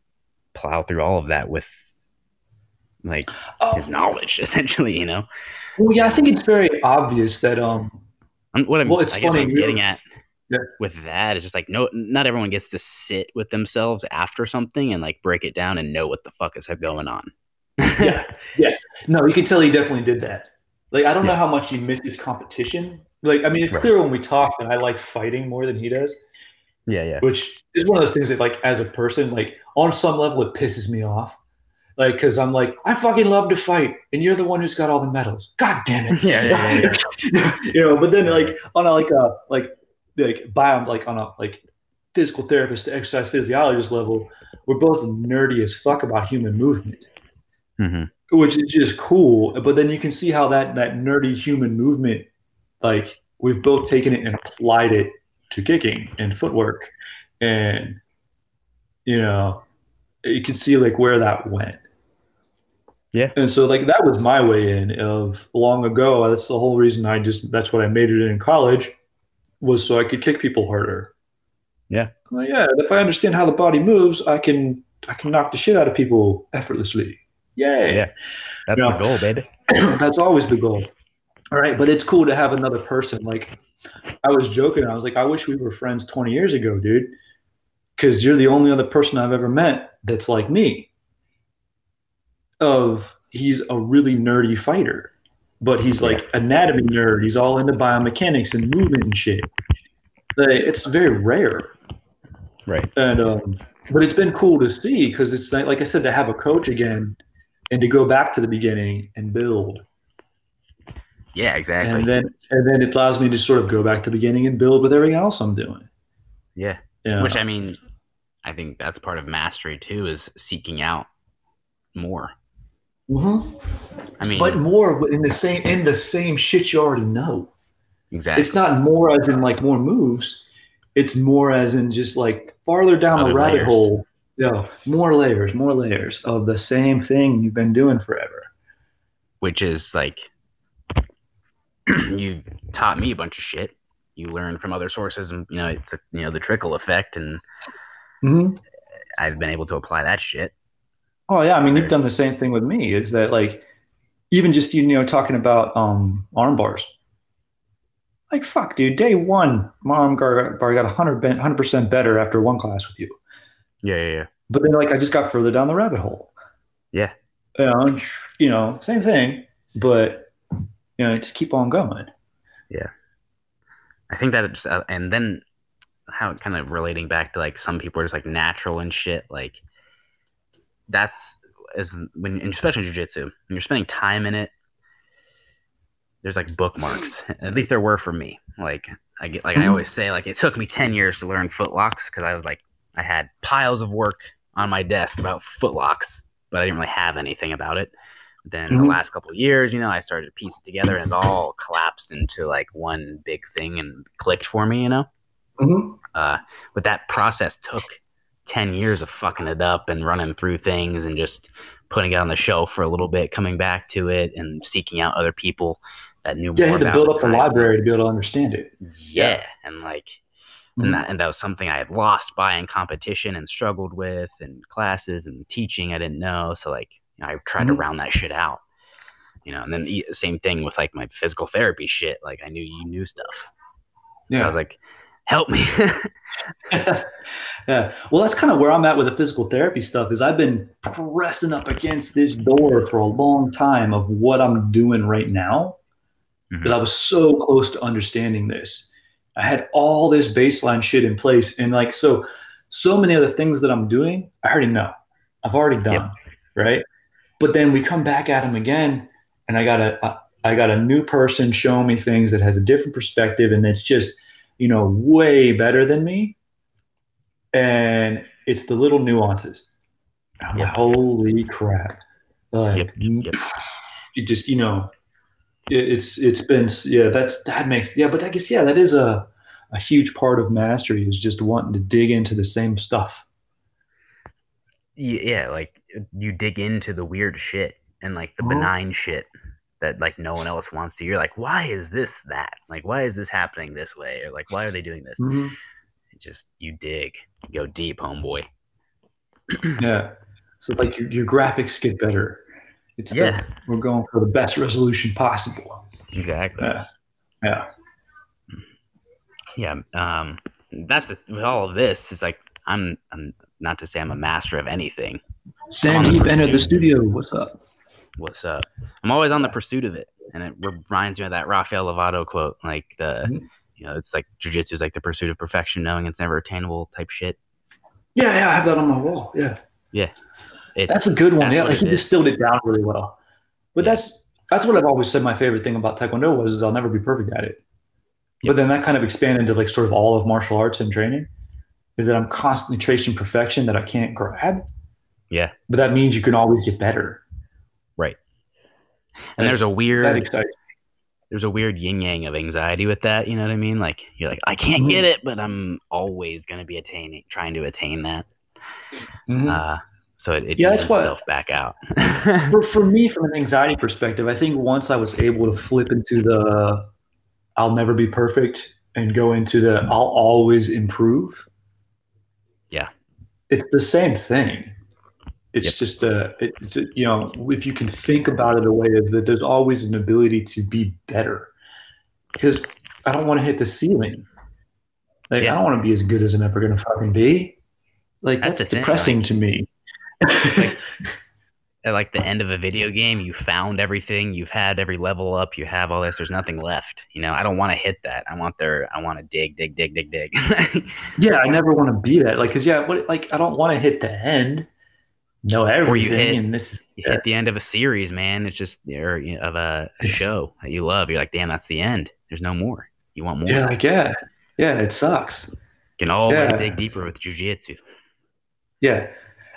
plow through all of that with like Oh, his knowledge, essentially. You know, Well, yeah, I think it's very obvious that um I'm, what I'm, Well, it's I guess funny, I'm getting at Yeah. with that is just like no, not everyone gets to sit with themselves after something and like break it down and know what the fuck is going on. Yeah. Yeah no, you can tell he definitely did that. Like I don't know how much he missed his competition. Like I mean, it's Right. clear when we talk that I like fighting more than he does, yeah, yeah, which is one of those things that like as a person, like on some level, it pisses me off. Like because I'm like I fucking love to fight, and you're the one who's got all the medals. God damn it. Yeah, yeah, yeah, you know, but then like on a like a like like bio like on a like physical therapist to exercise physiologist level, we're both nerdy as fuck about human movement. hmm which is just cool. But then you can see how that that nerdy human movement, like we've both taken it and applied it to kicking and footwork, and you know, you can see like where that went. Yeah. And so like that was my way in of long ago. That's the whole reason I just that's what I majored in in college was so I could kick people harder. Yeah. I'm like, yeah, if I understand how the body moves, I can I can knock the shit out of people effortlessly. Yay. Yeah. That's Yeah. the goal, baby. that's always the goal. All right, but it's cool to have another person. Like I was joking, I was like, I wish we were friends 20 years ago, dude. Cause you're the only other person I've ever met that's like me. Of he's a really nerdy fighter, but he's like anatomy nerd. He's all into biomechanics and movement and shit. It's very rare Right. and um, but it's been cool to see because it's like, like I said to have a coach again and to go back to the beginning and build Yeah, exactly. and then and then it allows me to sort of go back to the beginning and build with everything else I'm doing. yeah. Yeah, Which I mean, I think that's part of mastery too, is seeking out more. Mhm. I mean, but more in the same in the same shit you already know. exactly. It's not more as in like more moves. It's more as in just like farther down the rabbit layers. hole. Yeah, more layers, more layers of the same thing you've been doing forever. which is like you've taught me a bunch of shit. You learn from other sources, and you know it's a, you know the trickle effect, and Mm-hmm. I've been able to apply that shit. Oh yeah, I mean you've done the same thing with me. Is that like even just you know talking about um arm bars? Like fuck, dude. Day one, my arm bar, got hundred percent better after one class with you. Yeah, yeah, yeah. But then like I just got further down the rabbit hole. Yeah. You know, you know, same thing, but you know, just keep on going. Yeah. I think that it's uh, and then how kind of relating back to like some people are just like natural and shit. Like that's as when especially in jujitsu when you're spending time in it. There's like bookmarks. At least there were for me. Like I get like I always say like it took me ten years to learn footlocks because I was like I had piles of work on my desk about footlocks, but I didn't really have anything about it. Then the Mhm. last couple of years, you know, I started to piece it together and it all collapsed into like one big thing and clicked for me, you know? Mm-hmm. Uh, but that process took 10 years of fucking it up and running through things and just putting it on the shelf for a little bit, coming back to it and seeking out other people that knew Yeah, more you had to build up the library to be able to understand it. Yeah. And like, and that, and that was something I had lost by in competition and struggled with and classes and teaching I didn't know. So like, you know, I tried to Mhm. round that shit out, you know, and then the same thing with like my physical therapy shit. Like I knew you knew stuff. So I was like, help me. yeah. Well, that's kind of where I'm at with the physical therapy stuff. Is I've been pressing up against this door for a long time of what I'm doing right now. Because I was so close to understanding this. I had all this baseline shit in place, and like so, so many of the things that I'm doing, I already know. I've already done, Yep. right? But then we come back at them again, and I got a, I got a new person showing me things that has a different perspective, and it's just you know way better than me. And it's the little nuances. I'm like, holy crap. Like Yep, yep, yep. it just you know it, it's it's been yeah that's that makes yeah but i guess yeah that is a a huge part of mastery is just wanting to dig into the same stuff. Yeah, like you dig into the weird shit and like the Mhm. benign shit that like no one else wants to. You're like, why is this that? Like, why is this happening this way? Or like, why are they doing this? It just you dig, you go deep, homeboy. yeah so like your, your graphics get better it's the- Yeah. we're going for the best resolution possible Exactly. yeah yeah Yeah. Um, that's the, with all of this. Is like I'm, I'm not to say I'm a master of anything. Sandeep entered the studio what's up What's up? I'm always on the pursuit of it, and it reminds me of that Rafael Lovato quote. Like the, Mhm. you know, it's like jujitsu is like the pursuit of perfection, knowing it's never attainable type shit. yeah yeah i have that on my wall yeah It's, That's a good one. Yeah, like he distilled it down really well. But Yeah. that's that's what I've always said. My favorite thing about Taekwondo was is I'll never be perfect at it. Yep. But then that kind of expanded into like sort of all of martial arts and training. Is that I'm constantly chasing perfection that I can't grab. Yeah. But that means you can always get better. right. And there's a weird, there's a weird yin yang of anxiety with that. You know what I mean? Like you're like, I can't Mhm. get it, but I'm always gonna be attaining, trying to attain that. Mhm. Uh, so it, it Yeah, that's what- itself back out. for, for me, from an anxiety perspective, I think once I was able to flip into the I'll never be perfect and go into the I'll always improve. Yeah. It's the same thing. It's Yep. just uh, a, it's a, you know, if you can think about it a way is that there's always an ability to be better because I don't want to hit the ceiling. Like, Yeah. I don't want to be as good as I'm ever going to fucking be. Like, That's that's, the thing, depressing to me. like, At like the end of a video game, you found everything, you've had every level up, you have all this. There's nothing left. You know, I don't want to hit that. I want there. I want to dig, dig, dig, dig, dig. Yeah, I never want to be that. Like, cause yeah, what like I don't want to hit the end, know everything, hit- and this is you hit the end of a series, man. It's just or you know, of a, a show that you love. You're like, damn, that's the end. There's no more. You want more? yeah, like yeah, yeah, it sucks. You can always Yeah. dig deeper with jujitsu. Yeah,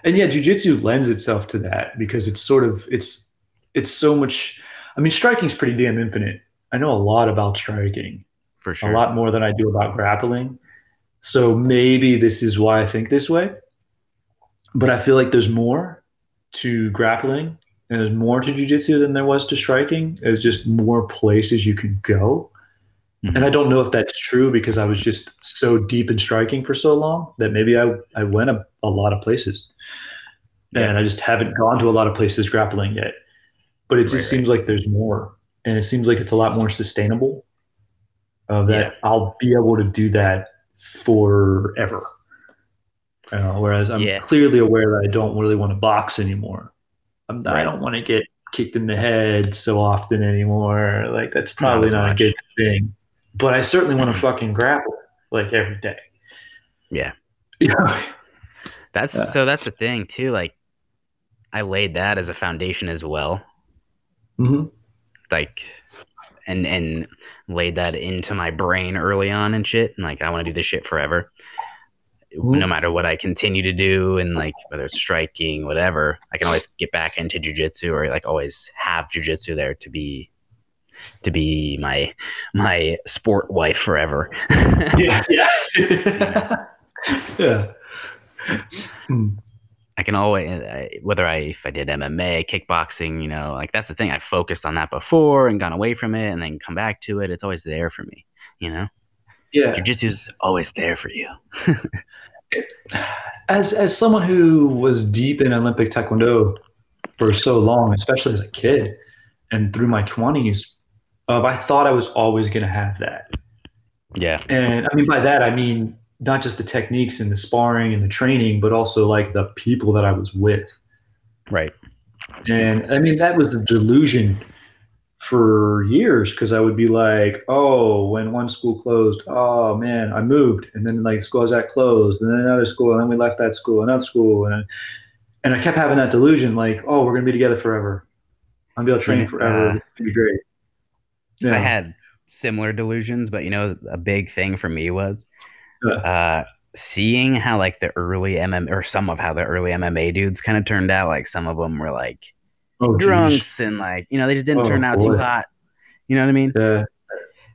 and yeah, jujitsu lends itself to that because it's sort of it's it's so much. I mean, striking's pretty damn infinite. I know a lot about striking, For sure. a lot more than I do about grappling. So maybe this is why I think this way. But I feel like there's more to grappling and there's more to jujitsu than there was to striking. There's just more places you can go. Mhm. And I don't know if that's true because I was just so deep in striking for so long that maybe I, I went a, a lot of places. Yeah. And I just haven't gone to a lot of places grappling yet. But it just Right, right. seems like there's more. And it seems like it's a lot more sustainable. Uh, that Yeah. I'll be able to do that forever. Uh, whereas I'm Yeah. clearly aware that I don't really want to box anymore. I'm, I don't want to get kicked in the head so often anymore. Like that's probably as not, a good thing. But I certainly want to fucking grapple like every day. Yeah. Yeah. That's so. That's the thing too. Like, I laid that as a foundation as well. hmm like and and laid that into my brain early on and shit and like i want to do this shit forever. No matter what i continue to do and like whether it's striking whatever i can always get back into jujitsu or like always have jujitsu there to be to be my my sport wife forever. yeah, yeah, yeah. Hmm. I can always I, whether I if I did MMA, kickboxing, you know, like that's the thing. I focused on that before and gone away from it, and then come back to it. It's always there for me, you know. Yeah, jujitsu's always there for you. as as someone who was deep in Olympic Taekwondo for so long, especially as a kid and through my twenties, uh, I thought I was always going to have that. Yeah, and I mean by that I mean not just the techniques and the sparring and the training, but also like the people that I was with. Right. And I mean, that was the delusion for years because I would be like, oh, when one school closed, oh man, I moved. And then like school was that closed, and then another school, and then we left that school, another school. And I, and I kept having that delusion like, oh, we're going to be together forever. I'm to be able to train forever. Uh, it's to be great. Yeah. I had similar delusions, but you know, a big thing for me was uh, seeing how like the early MM or some of how the early MMA dudes kind of turned out, like some of them were like oh, drunks geez. and like you know they just didn't oh, turn out boy. too hot. You know what I mean? Yeah.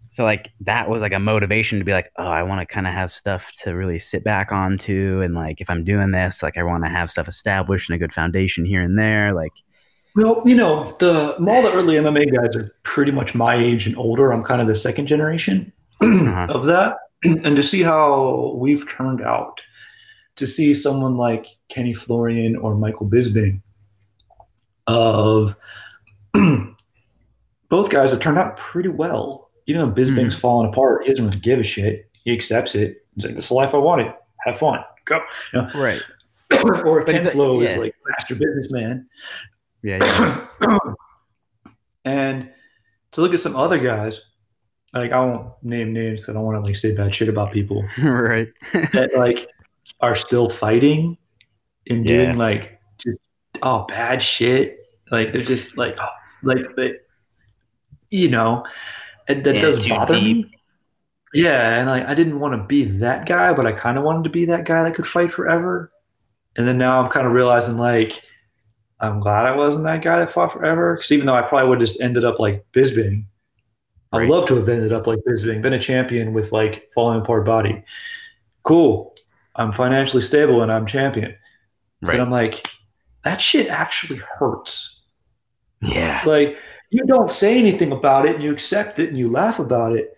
So like that was like a motivation to be like, oh, I want to kind of have stuff to really sit back onto, and like if I'm doing this, like I want to have stuff established and a good foundation here and there, like. Well, you know, the all the early MMA guys are pretty much my age and older. I'm kind of the second generation uh-huh. of that. and to see how we've turned out, to see someone like Kenny Florian or Michael Bisping, of both guys have turned out pretty well. Even though Bisping's mm-hmm. falling apart, he doesn't really give a shit. He accepts it. He's like, "This is the life I wanted. Have fun, go." You know? Right. or Ken Flo yeah. is like master businessman. Yeah. yeah. and to look at some other guys like I won't name names. I don't want to like say bad shit about people. right. that like are still fighting and doing like oh bad shit. Like they're just like like they, you know, and that yeah, does bother deep. me. Yeah, and like I didn't want to be that guy, but I kind of wanted to be that guy that could fight forever. And then now I'm kind of realizing like I'm glad I wasn't that guy that fought forever. Because even though I probably would have just ended up like Bisping, I'd love to have ended up like Bisping been a champion with like falling apart body. Cool. I'm financially stable and I'm champion. Right. But I'm like, that shit actually hurts. Yeah. Like you don't say anything about it and you accept it and you laugh about it.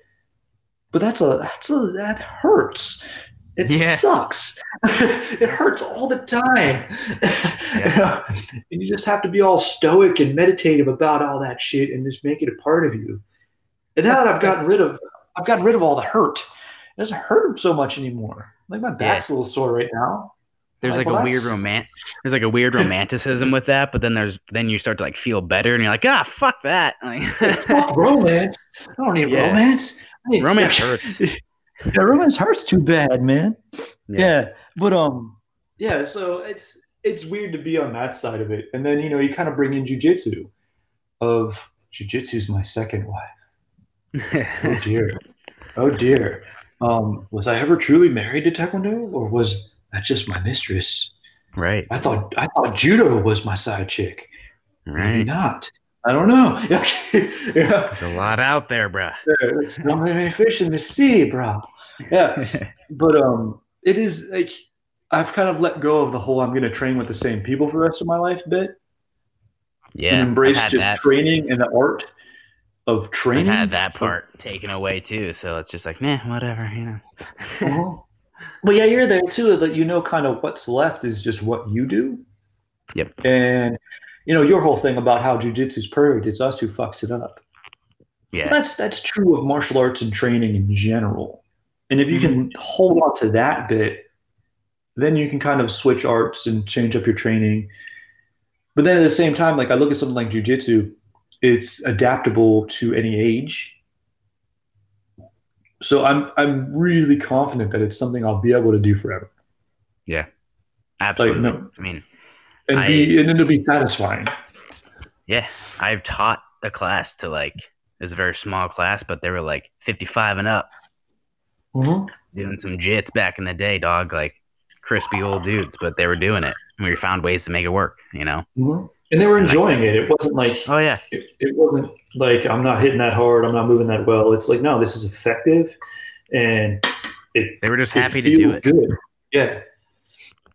But that's a that's a that hurts. It yeah. sucks. it hurts all the time. Yeah. and you just have to be all stoic and meditative about all that shit and just make it a part of you. And now that I've gotten rid of, I've gotten rid of all the hurt. It doesn't hurt so much anymore. Like my back's yeah. a little sore right now. There's like, like well, a weird romant. There's like a weird romanticism with that, but then there's then you start to like feel better, and you're like, ah, fuck that. fuck romance. I don't need yeah. romance. Need, romance hurts. yeah, romance hurts too bad, man. Yeah. yeah, but um, yeah. So it's it's weird to be on that side of it, and then you know you kind of bring in jujitsu. Of jujitsu's my second wife oh dear. Oh dear. Um, was I ever truly married to Taekwondo, or was that just my mistress? Right. I thought I thought judo was my side chick. Right. Maybe not. I don't know. yeah. There's a lot out there, bro. There's not many fish in the sea, bro. Yeah. but um, it is like I've kind of let go of the whole I'm going to train with the same people for the rest of my life bit. Yeah. And embrace just that. training and the art of training. I've had that part taken away too, so it's just like, nah, whatever, you know. uh-huh. But yeah, you're there too. That you know, kind of what's left is just what you do. Yep. And you know your whole thing about how jujitsu's perfect. It's us who fucks it up. Yeah. That's that's true of martial arts and training in general. And if you can mm-hmm. hold on to that bit, then you can kind of switch arts and change up your training. But then at the same time, like I look at something like jujitsu, it's adaptable to any age. So I'm I'm really confident that it's something I'll be able to do forever. Yeah, absolutely. Like, no, I mean, and I, be and it'll be satisfying. Yeah, I've taught a class to like it was a very small class, but they were like 55 and up, mm-hmm. doing some jits back in the day, dog. Like crispy old dudes, but they were doing it. We found ways to make it work. You know. Mm-hmm and they were enjoying it. It wasn't like Oh yeah, it, it wasn't like I'm not hitting that hard, I'm not moving that well. It's like no, this is effective, and it they were just happy to do it, Good, yeah,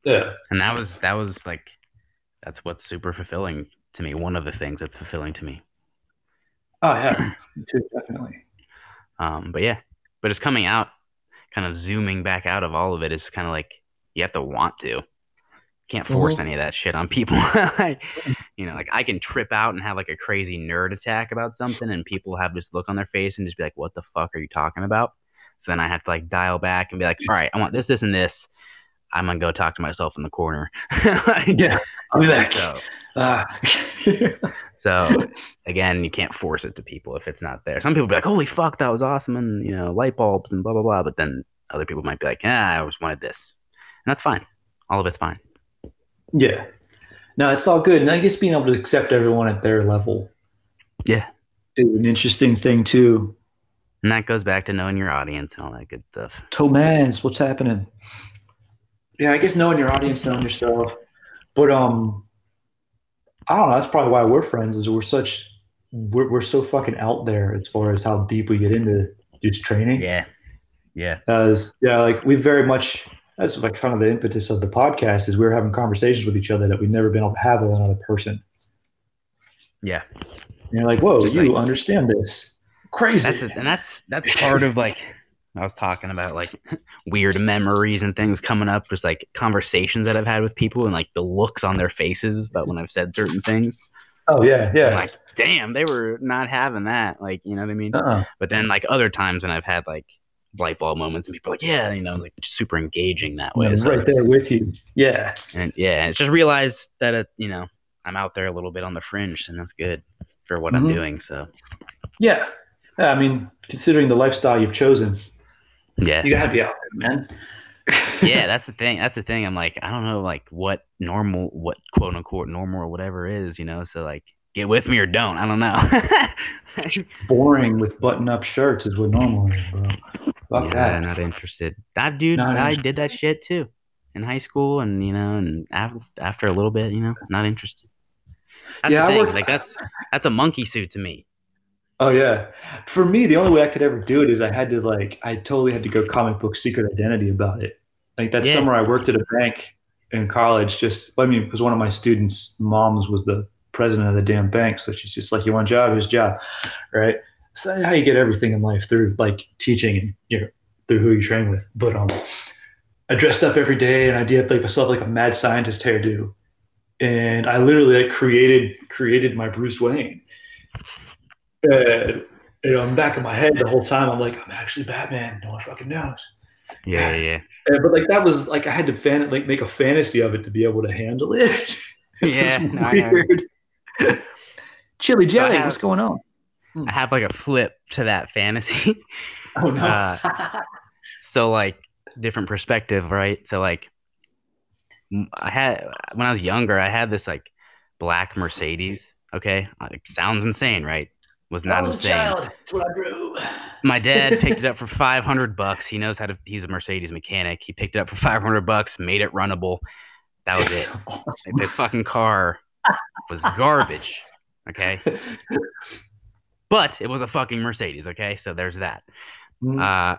yeah, and that was that was like that's what's super fulfilling to me. One of the things that's fulfilling to me. oh yeah, too, definitely. Um, but yeah, but it's coming out, kind of zooming back out of all of it is kind of like you have to want to. Can't force Mhm. any of that shit on people. you know, like I can trip out and have like a crazy nerd attack about something, and people have this look on their face and just be like, "What the fuck are you talking about?" So then I have to like dial back and be like, "All right, I want this, this, and this." I'm gonna go talk to myself in the corner. Yeah, I'll be back. So, Ah. so again, you can't force it to people if it's not there. Some people be like, "Holy fuck, that was awesome," and you know, light bulbs and blah blah blah. But then other people might be like, "Yeah, I always wanted this," and that's fine. All of it's fine. Yeah, no, it's all good. And I guess being able to accept everyone at their level Yeah, is an interesting thing too. and that goes back to knowing your audience and all that good stuff. Tomaz, what's happening? Yeah, I guess knowing your audience, knowing yourself. But um I don't know, that's probably why we're friends, is we're such we're, we're so fucking out there as far as how deep we get into just training. Yeah, yeah, As yeah, like we very much that's like kind of the impetus of the podcast is we were having conversations with each other that we've never been able to have with another person. yeah. And you're like, whoa, Just you like- understand this. Crazy. That's it, and that's that's part of like I was talking about like weird memories and things coming up, just like conversations that I've had with people and like the looks on their faces about when I've said certain things. oh yeah, I'm yeah. like, damn, they were not having that. Like, you know what I mean? uh-uh. But then like other times when I've had like light bulb moments and people are like, yeah, you know, like super engaging that way. I'm So right there with you. Yeah. And yeah, it's just realize that it, you know, I'm out there a little bit on the fringe and that's good for what I'm Mhm. doing. So Yeah. Yeah, I mean, considering the lifestyle you've chosen, yeah. you gotta be out there, man. yeah, that's the thing. That's the thing. I'm like, I don't know, like what normal, what quote unquote normal or whatever is, you know. So like, get with me or don't. I don't know. Boring with button-up shirts is what normal is, bro. Fuck yeah, that. not interested. That dude, Not I interested. did that shit too in high school, and you know, and after, after a little bit, you know, not interested. That's Yeah, the thing. work- Like that's that's a monkey suit to me. Oh yeah. For me, the only way I could ever do it is I had to like I totally had to go comic book secret identity about it. Like that Yeah. summer I worked at a bank in college, just I mean, because one of my students' moms was the president of the damn bank. So she's just like, You want a job, here's a job. Right. So how you get everything in life through like teaching and you know, through who you train with. But um I dressed up every day and I did like myself like a mad scientist hairdo. And I literally like created created my Bruce Wayne. And you know, in the back of my head the whole time, I'm like, I'm actually Batman. No one fucking knows. Yeah, yeah, And, but like that was like I had to fan like make a fantasy of it to be able to handle it. yeah. It yeah was no, I weird. Chili So jelly, have- what's going on? I have like a flip to that fantasy. Oh no. Uh, so like different perspective, right? So like I had when I was younger, I had this like black Mercedes. Okay, like, sounds insane, right? Was not was insane. child. That's what I drove. My dad picked it up for five hundred bucks. He knows how to. He's a Mercedes mechanic. He picked it up for five hundred bucks, made it runnable. That was it. Awesome. This fucking car was garbage. Okay, but it was a fucking Mercedes. Okay, so there's that. Mm, Uh,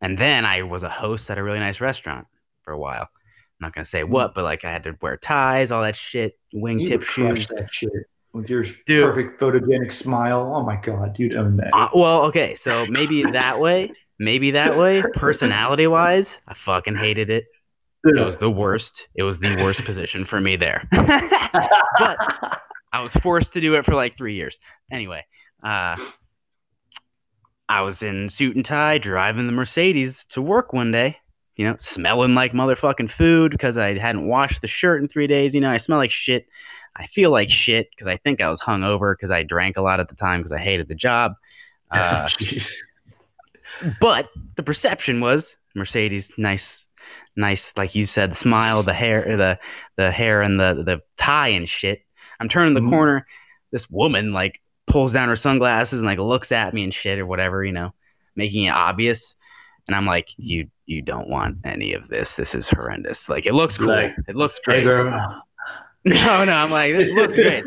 and then I was a host at a really nice restaurant for a while. I'm not gonna say what, but like I had to wear ties, all that shit, wingtip shoes. that shit with your Dude. perfect photogenic smile. Oh my god, you'd own that. Uh, well, okay, so maybe that way, maybe that way. Personality wise, I fucking hated it. It was the worst. It was the worst position for me there. but I was forced to do it for like three years. Anyway, uh, I was in suit and tie driving the Mercedes to work one day, you know, smelling like motherfucking food because I hadn't washed the shirt in three days. You know, I smell like shit. I feel like shit because I think I was hungover because I drank a lot at the time because I hated the job. Uh, Jeez. but the perception was Mercedes, nice, nice, like you said, the smile, the hair, the the hair, and the the tie and shit. I'm turning the Mhm. corner. This woman like pulls down her sunglasses and like looks at me and shit or whatever, you know, making it obvious. And I'm like, you you don't want any of this. This is horrendous. Like it looks cool. Like, it looks Hey great. girl, No, no, I'm like, this looks great.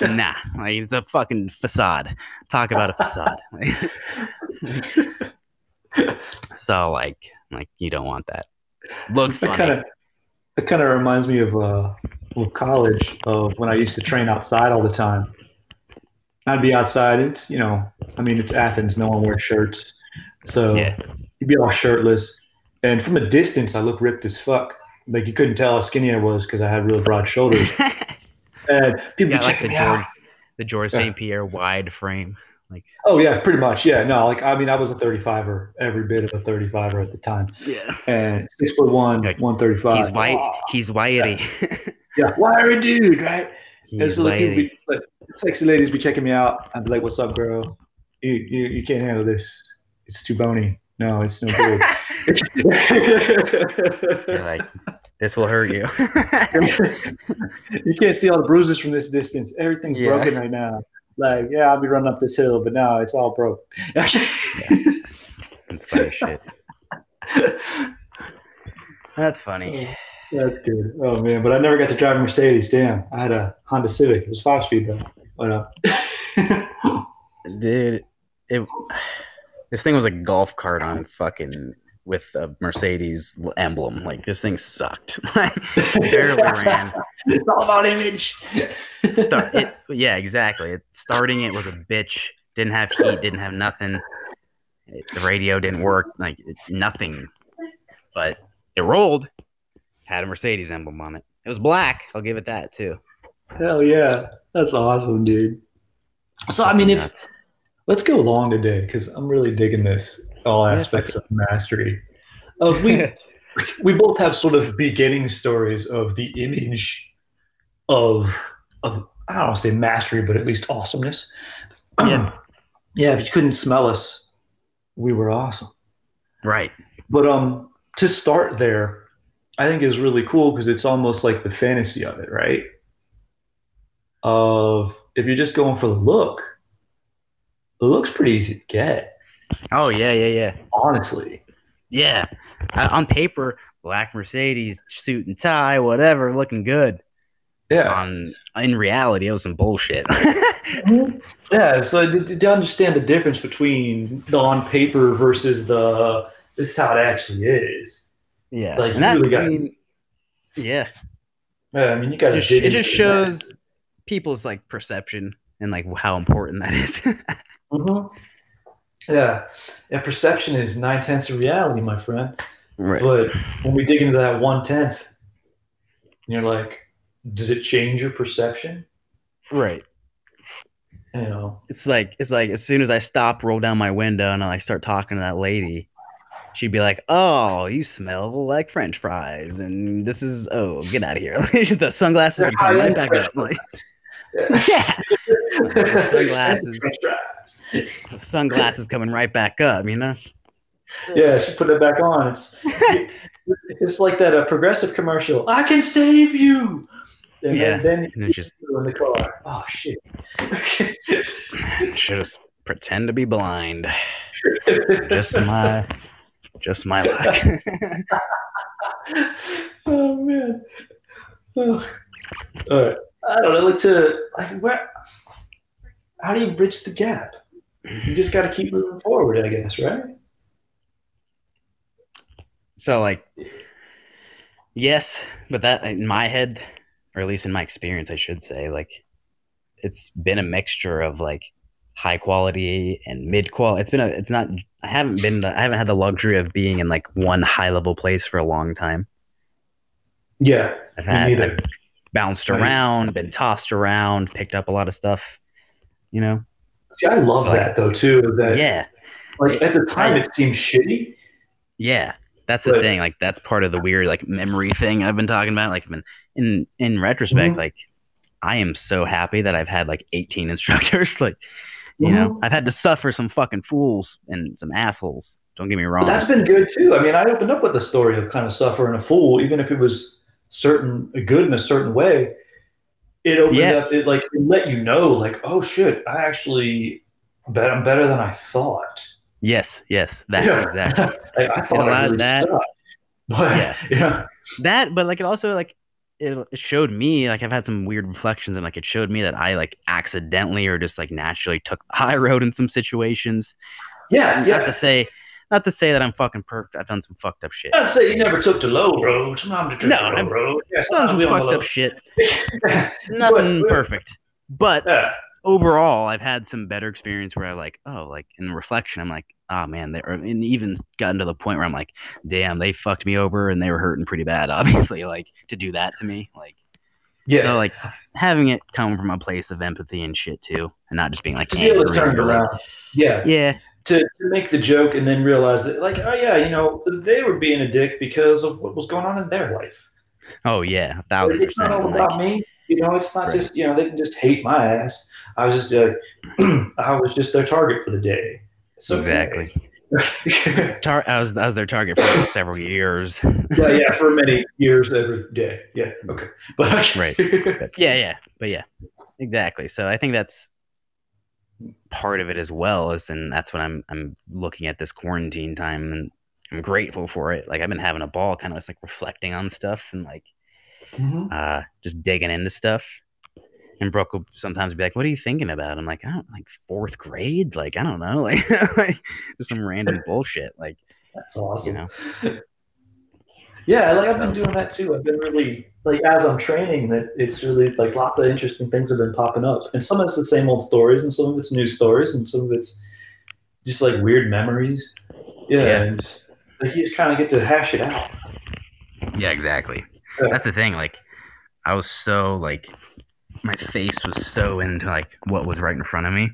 nah, like it's a fucking facade. Talk about a facade. so like, like you don't want that. Looks That funny. kind of that kind of reminds me of uh, of college of when I used to train outside all the time. I'd be outside. It's you know, I mean, it's Athens. No one wears shirts, so Yeah. you'd be all shirtless. And from a distance, I look ripped as fuck. Like you couldn't tell how skinny I was because I had real broad shoulders. And people yeah, like the George, out. the George St. Pierre wide frame. Like, Oh yeah, pretty much. Yeah, no, like I mean, I was a 35er, every bit of a 35er at the time, yeah, and six foot one, Like, 135. he's white. Oh, He's whitey. yeah, wiry dude, right? And he's so like, be, like, sexy ladies be checking me out. I'd be like, "What's up, girl? You you, you can't handle this. It's too bony. No, it's no good." Like, this will hurt you. you can't see all the bruises from this distance. Everything's Yeah. broken right now. Like, yeah, I'll be running up this hill, but now it's all broke. That's funny shit. That's funny. That's good. Oh man, but I never got to drive a Mercedes. Damn, I had a Honda Civic. It was five speed though. But uh, Dude, it this thing was a golf cart on fucking with a Mercedes emblem. Like this thing sucked. Barely ran. It's all about image. Start it yeah, exactly. It, starting it was a bitch. Didn't have heat, didn't have nothing. It- the radio didn't work, like it, nothing. But it rolled. Had a Mercedes emblem on it. It was black. I'll give it that too. Hell yeah, that's awesome, dude. So I mean, if let's go long today because I'm really digging this. All Yeah, aspects of mastery. Of we we both have sort of beginning stories of the image of of I don't want to say mastery, but at least awesomeness. Yeah. yeah. If you couldn't smell us, we were awesome. right. But um, to start there, I think is really cool because it's almost like the fantasy of it, right? Of if you're just going for the look, the look's pretty easy to get, Oh yeah, yeah, yeah. honestly. Yeah, uh, on paper, black Mercedes, suit and tie, whatever, looking good. Yeah. On in reality, it was some bullshit. Yeah. So to, to understand the difference between the on paper versus the this is how it actually is. yeah, Like, and that, really gotta- mean, yeah, Yeah, I mean, you it guys just, it just shows people's like perception and like how important that is. hmm Yeah. Yeah. Perception is nine tenths of reality, my friend. right. But when we dig into that one tenth, you're like, does it change your perception? Right. You know, It's like it's like as soon as I stop, roll down my window, and I like start talking to that lady, she'd be like, "Oh, you smell like French fries, and this is oh, get out of here." the sunglasses are coming right back up. Like, yeah, Sunglasses. Sunglasses coming right back up. You know. Yeah, she put it back on. It's it's like that a progressive commercial. I can save you. And Yeah, then, then just in the car. Oh shit. should just pretend to be blind. Just my, just my luck. oh man. Oh. All right. I don't know. Like to like where? How do you bridge the gap? You just got to keep moving forward, I guess, right? so like, yes, but that in my head, or at least in my experience, I should say, like, it's been a mixture of like high quality and mid quality. It's been a. It's not. I haven't been. The, I haven't had the luxury of being in like one high level place for a long time. Yeah. I've had. I've bounced around, been tossed around, picked up a lot of stuff. You know. See, I love So, that though too. That Yeah. like at the time it seemed shitty. Yeah, that's the But- thing. Like that's part of the weird like memory thing I've been talking about. Like, in in in retrospect, Mhm. like I am so happy that I've had like 18 instructors. like, you know, Mhm. I've had to suffer some fucking fools and some assholes. Don't get me wrong. But that's been good too. I mean, I opened up with the story of kind of suffering a fool, even if it was certain good in a certain way. It opened Yeah. up. It like it let you know, like, oh shit, I actually bet I'm better than I thought. yes, yes, that Yeah. exactly. I, I thought I really that- sucked. But Yeah. yeah, that, but like it also like it, it showed me like I've had some weird reflections and like it showed me that I like accidentally or just like naturally took the high road in some situations. Yeah, yeah. Not to say not to say that I'm fucking perfect. I've done some fucked up shit. I'd say you never took the low road. Sometimes you took No, the low road. Yeah, done some sometimes we on the fucked up shit. Nothing But- uh, perfect. But yeah. overall, I've had some better experience where I like, oh, like in reflection, I'm like, oh man, they are, and even gotten to the point where I'm like, damn, they fucked me over and they were hurting pretty bad. Obviously, like to do that to me, like, yeah. so like having it come from a place of empathy and shit too, and not just being like to be able to turn it or, like, around. Yeah. Yeah, To, to make the joke and then realize that, like, oh yeah, you know, they were being a dick because of what was going on in their life. oh yeah, thousand it's not all Like, about me. You know, it's not Right. just you know they can just hate my ass. I was just uh, I was just their target for the day. So exactly. yeah, Tar- I was I was their target for several years. yeah, for many years every day. Yeah, okay, but Right. yeah, yeah, but yeah, exactly. So I think that's part of it as well. Is and that's what I'm I'm looking at this quarantine time, and I'm grateful for it. Like I've been having a ball, kind of just like reflecting on stuff and like Mhm. uh just digging into stuff. And Brooke will sometimes be like, "What are you thinking about?" I'm like, "I don't like fourth grade. Like I don't know, like, like just some random bullshit. Like That's awesome. you know, Yeah, like I've been doing that too. I've been really like as I'm training that it's really like lots of interesting things have been popping up. And some of it's the same old stories and some of it's new stories and some of it's just like weird memories. Yeah, Yeah. and just like you just kind of get to hash it out. Yeah, exactly. Yeah. That's the thing. Like, I was so like, my face was so into like what was right in front of me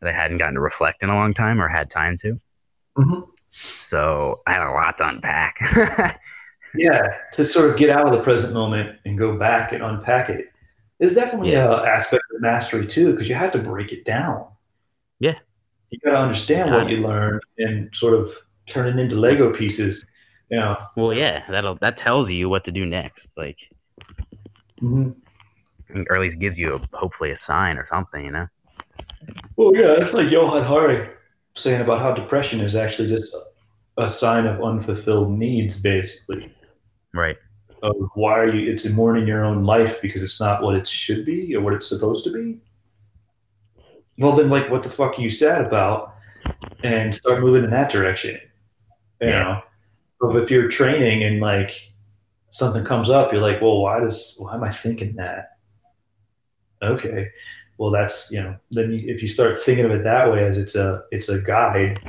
that I hadn't gotten to reflect in a long time or had time to. Mhm. So I had a lot to unpack. Yeah, to sort of get out of the present moment and go back and unpack it is definitely Yeah. a aspect of mastery too, because you have to break it down. Yeah. You got to understand what you learned and sort of turn it into Lego pieces. You know. well, yeah, that'll that tells you what to do next. Like, Mhm. or at least gives you a, hopefully a sign or something. You know? Well, yeah, it's like Johann Hari saying about how depression is actually just a sign of unfulfilled needs, basically. Right. Of why are you? It's mourning your own life because it's not what it should be or what it's supposed to be. Well, then, like, what the fuck are you sad about? And start moving in that direction. You Yeah. know, but if you're training and like something comes up, you're like, well, why does why am I thinking that? Okay, well, that's you know, then you, if you start thinking of it that way as it's a it's a guide,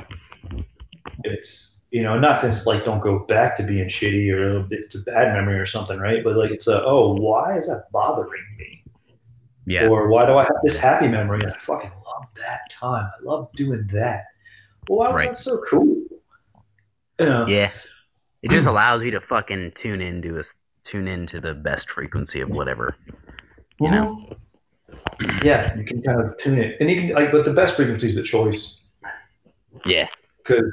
it's you know, not just like don't go back to being shitty or it's a bad memory or something, right? But like it's a oh, why is that bothering me? Yeah. Or why do I have this happy memory? And I fucking love that time. I love doing that. Well, why was Right. that so cool? You know, Yeah. It just allows you to fucking tune into us, tune into the best frequency of whatever. You know? Mhm. Yeah, you can kind of tune it, and you can like, but the best frequency is the choice Yeah. because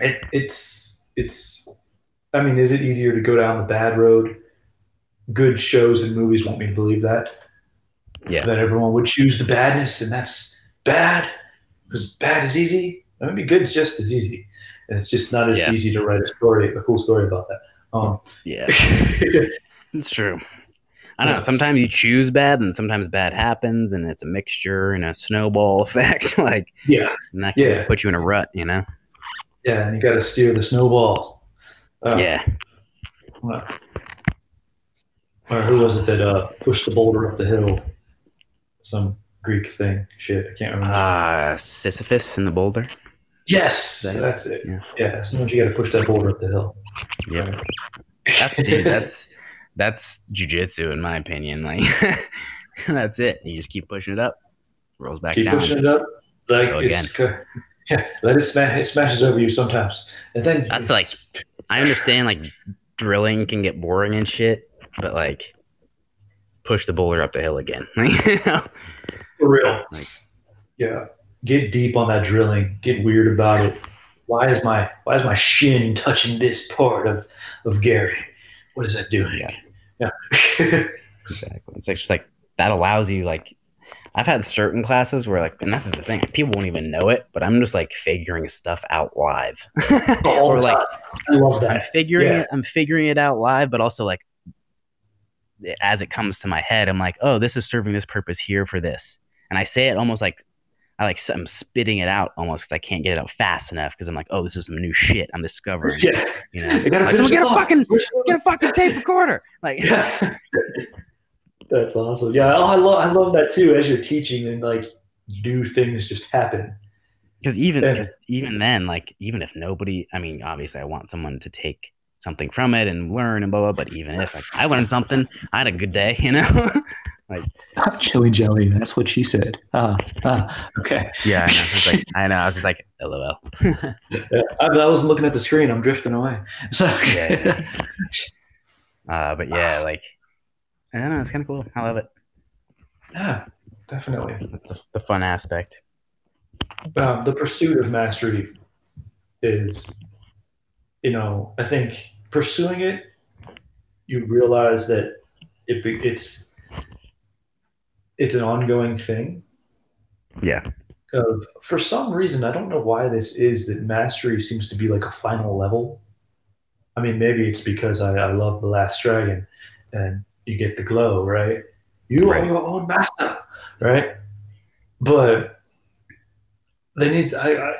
it, it's it's. I mean, is it easier to go down the bad road? Good shows and movies want me to believe that Yeah. that everyone would choose the badness, and that's bad because bad is easy. Maybe good is just as easy, and it's just not as Yeah. easy to write a story, a cool story about that. Um, Yeah. It's true. I don't know. Sometimes you choose bad, and sometimes bad happens, and it's a mixture and a snowball effect. like, yeah, and that can Yeah. put you in a rut, you know? Yeah, and you got to steer the snowball. Uh, yeah. Or who was it that uh, pushed the boulder up the hill? Some Greek thing. Shit, I can't remember. Uh, Sisyphus in the boulder. yes, that- that's it. yeah. Yeah. sometimes you got to push that boulder up the hill. Yep. That's dude. That's that's jujitsu, in my opinion. Like, that's it. You just keep pushing it up, rolls back keep down. pushing it up. Like Go co- yeah, let it smash. It smashes over you sometimes, and then That's like, I understand like drilling can get boring and shit, but like, push the boulder up the hill again. you know? for real. Like- yeah, get deep on that drilling. Get weird about it. Why is my Why is my shin touching this part of of Gary? What is that doing? Yeah. Yeah. Exactly. It's like just like that allows you like I've had certain classes where like and this is the thing, people won't even know it, but I'm just like figuring stuff out live. All or like time. I love I'm figuring Yeah. it I'm figuring it out live, but also like as it comes to my head, I'm like, oh, this is serving this purpose here for this, and I say it almost like I like I'm spitting it out almost because I can't get it out fast enough because I'm like, oh, this is some new shit I'm discovering. Yeah. You know, like, someone get a fucking get a fucking tape recorder. Like, yeah. That's awesome. Yeah, I love I love that too. As you're teaching and like new things just happen. Because even cause even then, like even if nobody, I mean, obviously, I want someone to take something from it and learn and blah blah. But even if like, I learned something, I had a good day, you know. like chili jelly. That's what she said. Ah, ah okay. Yeah, I know. I was, like, I, know. I was just like, lol. yeah, I, I was looking at the screen. I'm drifting away. So yeah. Uh, but yeah, like I don't know. It's kind of cool. I love it. Yeah, definitely. That's the, the fun aspect. Um, the pursuit of mastery is, you know, I think pursuing it, you realize that it, it's it's an ongoing thing. Yeah. Of for some reason, I don't know why this is that mastery seems to be like a final level. I mean, maybe it's because I, I love the Last Dragon, and you get the glow, right? You right. are your own master, right? But they need. To, I, I,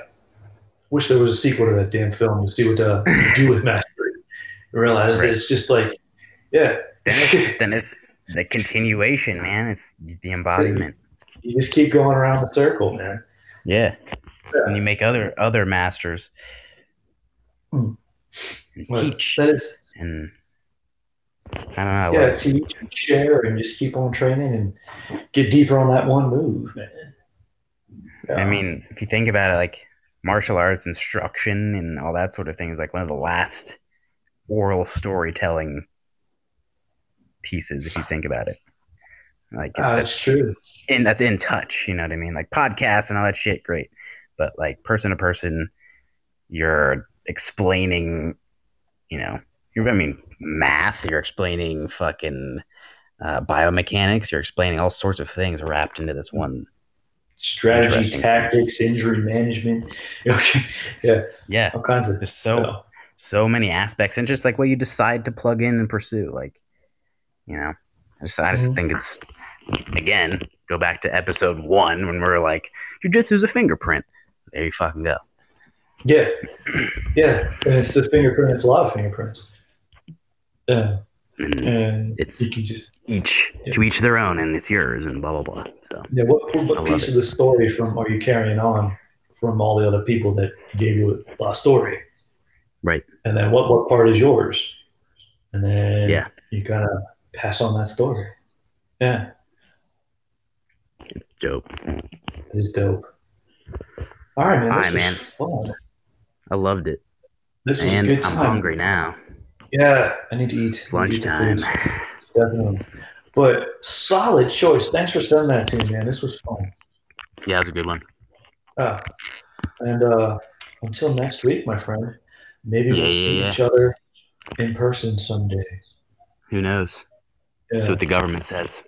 wish there was a sequel to that damn film to see what to do with mastery. Realize right. that it's just like, yeah. Then it's, then it's the continuation, man. It's the embodiment. You just keep going around the circle, man. Yeah. yeah. And you make other other masters. Mm. teach. That is and I don't know. Yeah, like, teach and share and just keep on training and get deeper on that one move, man. Yeah. I mean, if you think about it, like martial arts instruction and all that sort of thing is like one of the last oral storytelling pieces, if you think about it. Like uh, that's true. And that's in touch, you know what I mean? Like podcasts and all that shit, great. But like person to person, you're explaining, you know, you're I mean math, you're explaining fucking uh, biomechanics, you're explaining all sorts of things wrapped into this one strategy, tactics, injury management. yeah, yeah, all kinds of. So so many aspects, and just like what you decide to plug in and pursue. Like, you know, I just I just mm-hmm. think it's again go back to episode one when we are like jujitsu is a fingerprint. There you fucking go. Yeah, yeah, and it's the fingerprint. It's a lot of fingerprints. Yeah. And, it's you can just each yeah. to each their own, and it's yours, and blah blah blah. So yeah, what, what piece it. of the story from are you carrying on from all the other people that gave you a story? Right. And then what what part is yours? And then yeah, you kind of pass on that story. Yeah. It's dope. It is dope. All right, man. All right, man. Fun. I loved it. This was and a good time. I'm hungry now. Yeah, I need to eat. It's lunchtime. Definitely. But solid choice. Thanks for sending that to me, man. This was fun. Yeah, it was a good one. Uh, and uh, until next week, my friend, maybe yeah, we'll yeah, see yeah. each other in person someday. Who knows? Yeah. That's what the government says.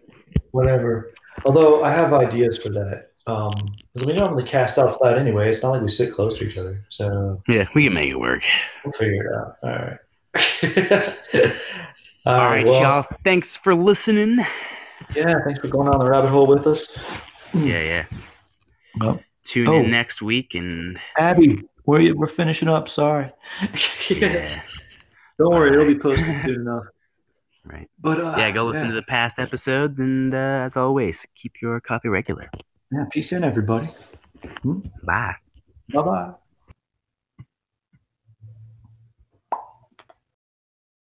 Whatever. Although I have ideas for that. Um, we normally cast outside anyway. It's not like we sit close to each other. So yeah, we can make it work. We'll figure it out. All right. All right, well, y'all. Thanks for listening. Yeah, thanks for going on the rabbit hole with us. Yeah, yeah. Well, tune oh, in next week and Abby, we're we're finishing up. Sorry. yeah. Don't worry, it'll be posted soon enough. Right. But uh, yeah, go listen yeah. to the past episodes, and uh, as always, keep your coffee regular. Yeah. Peace in, everybody. Hmm? Bye. Bye bye.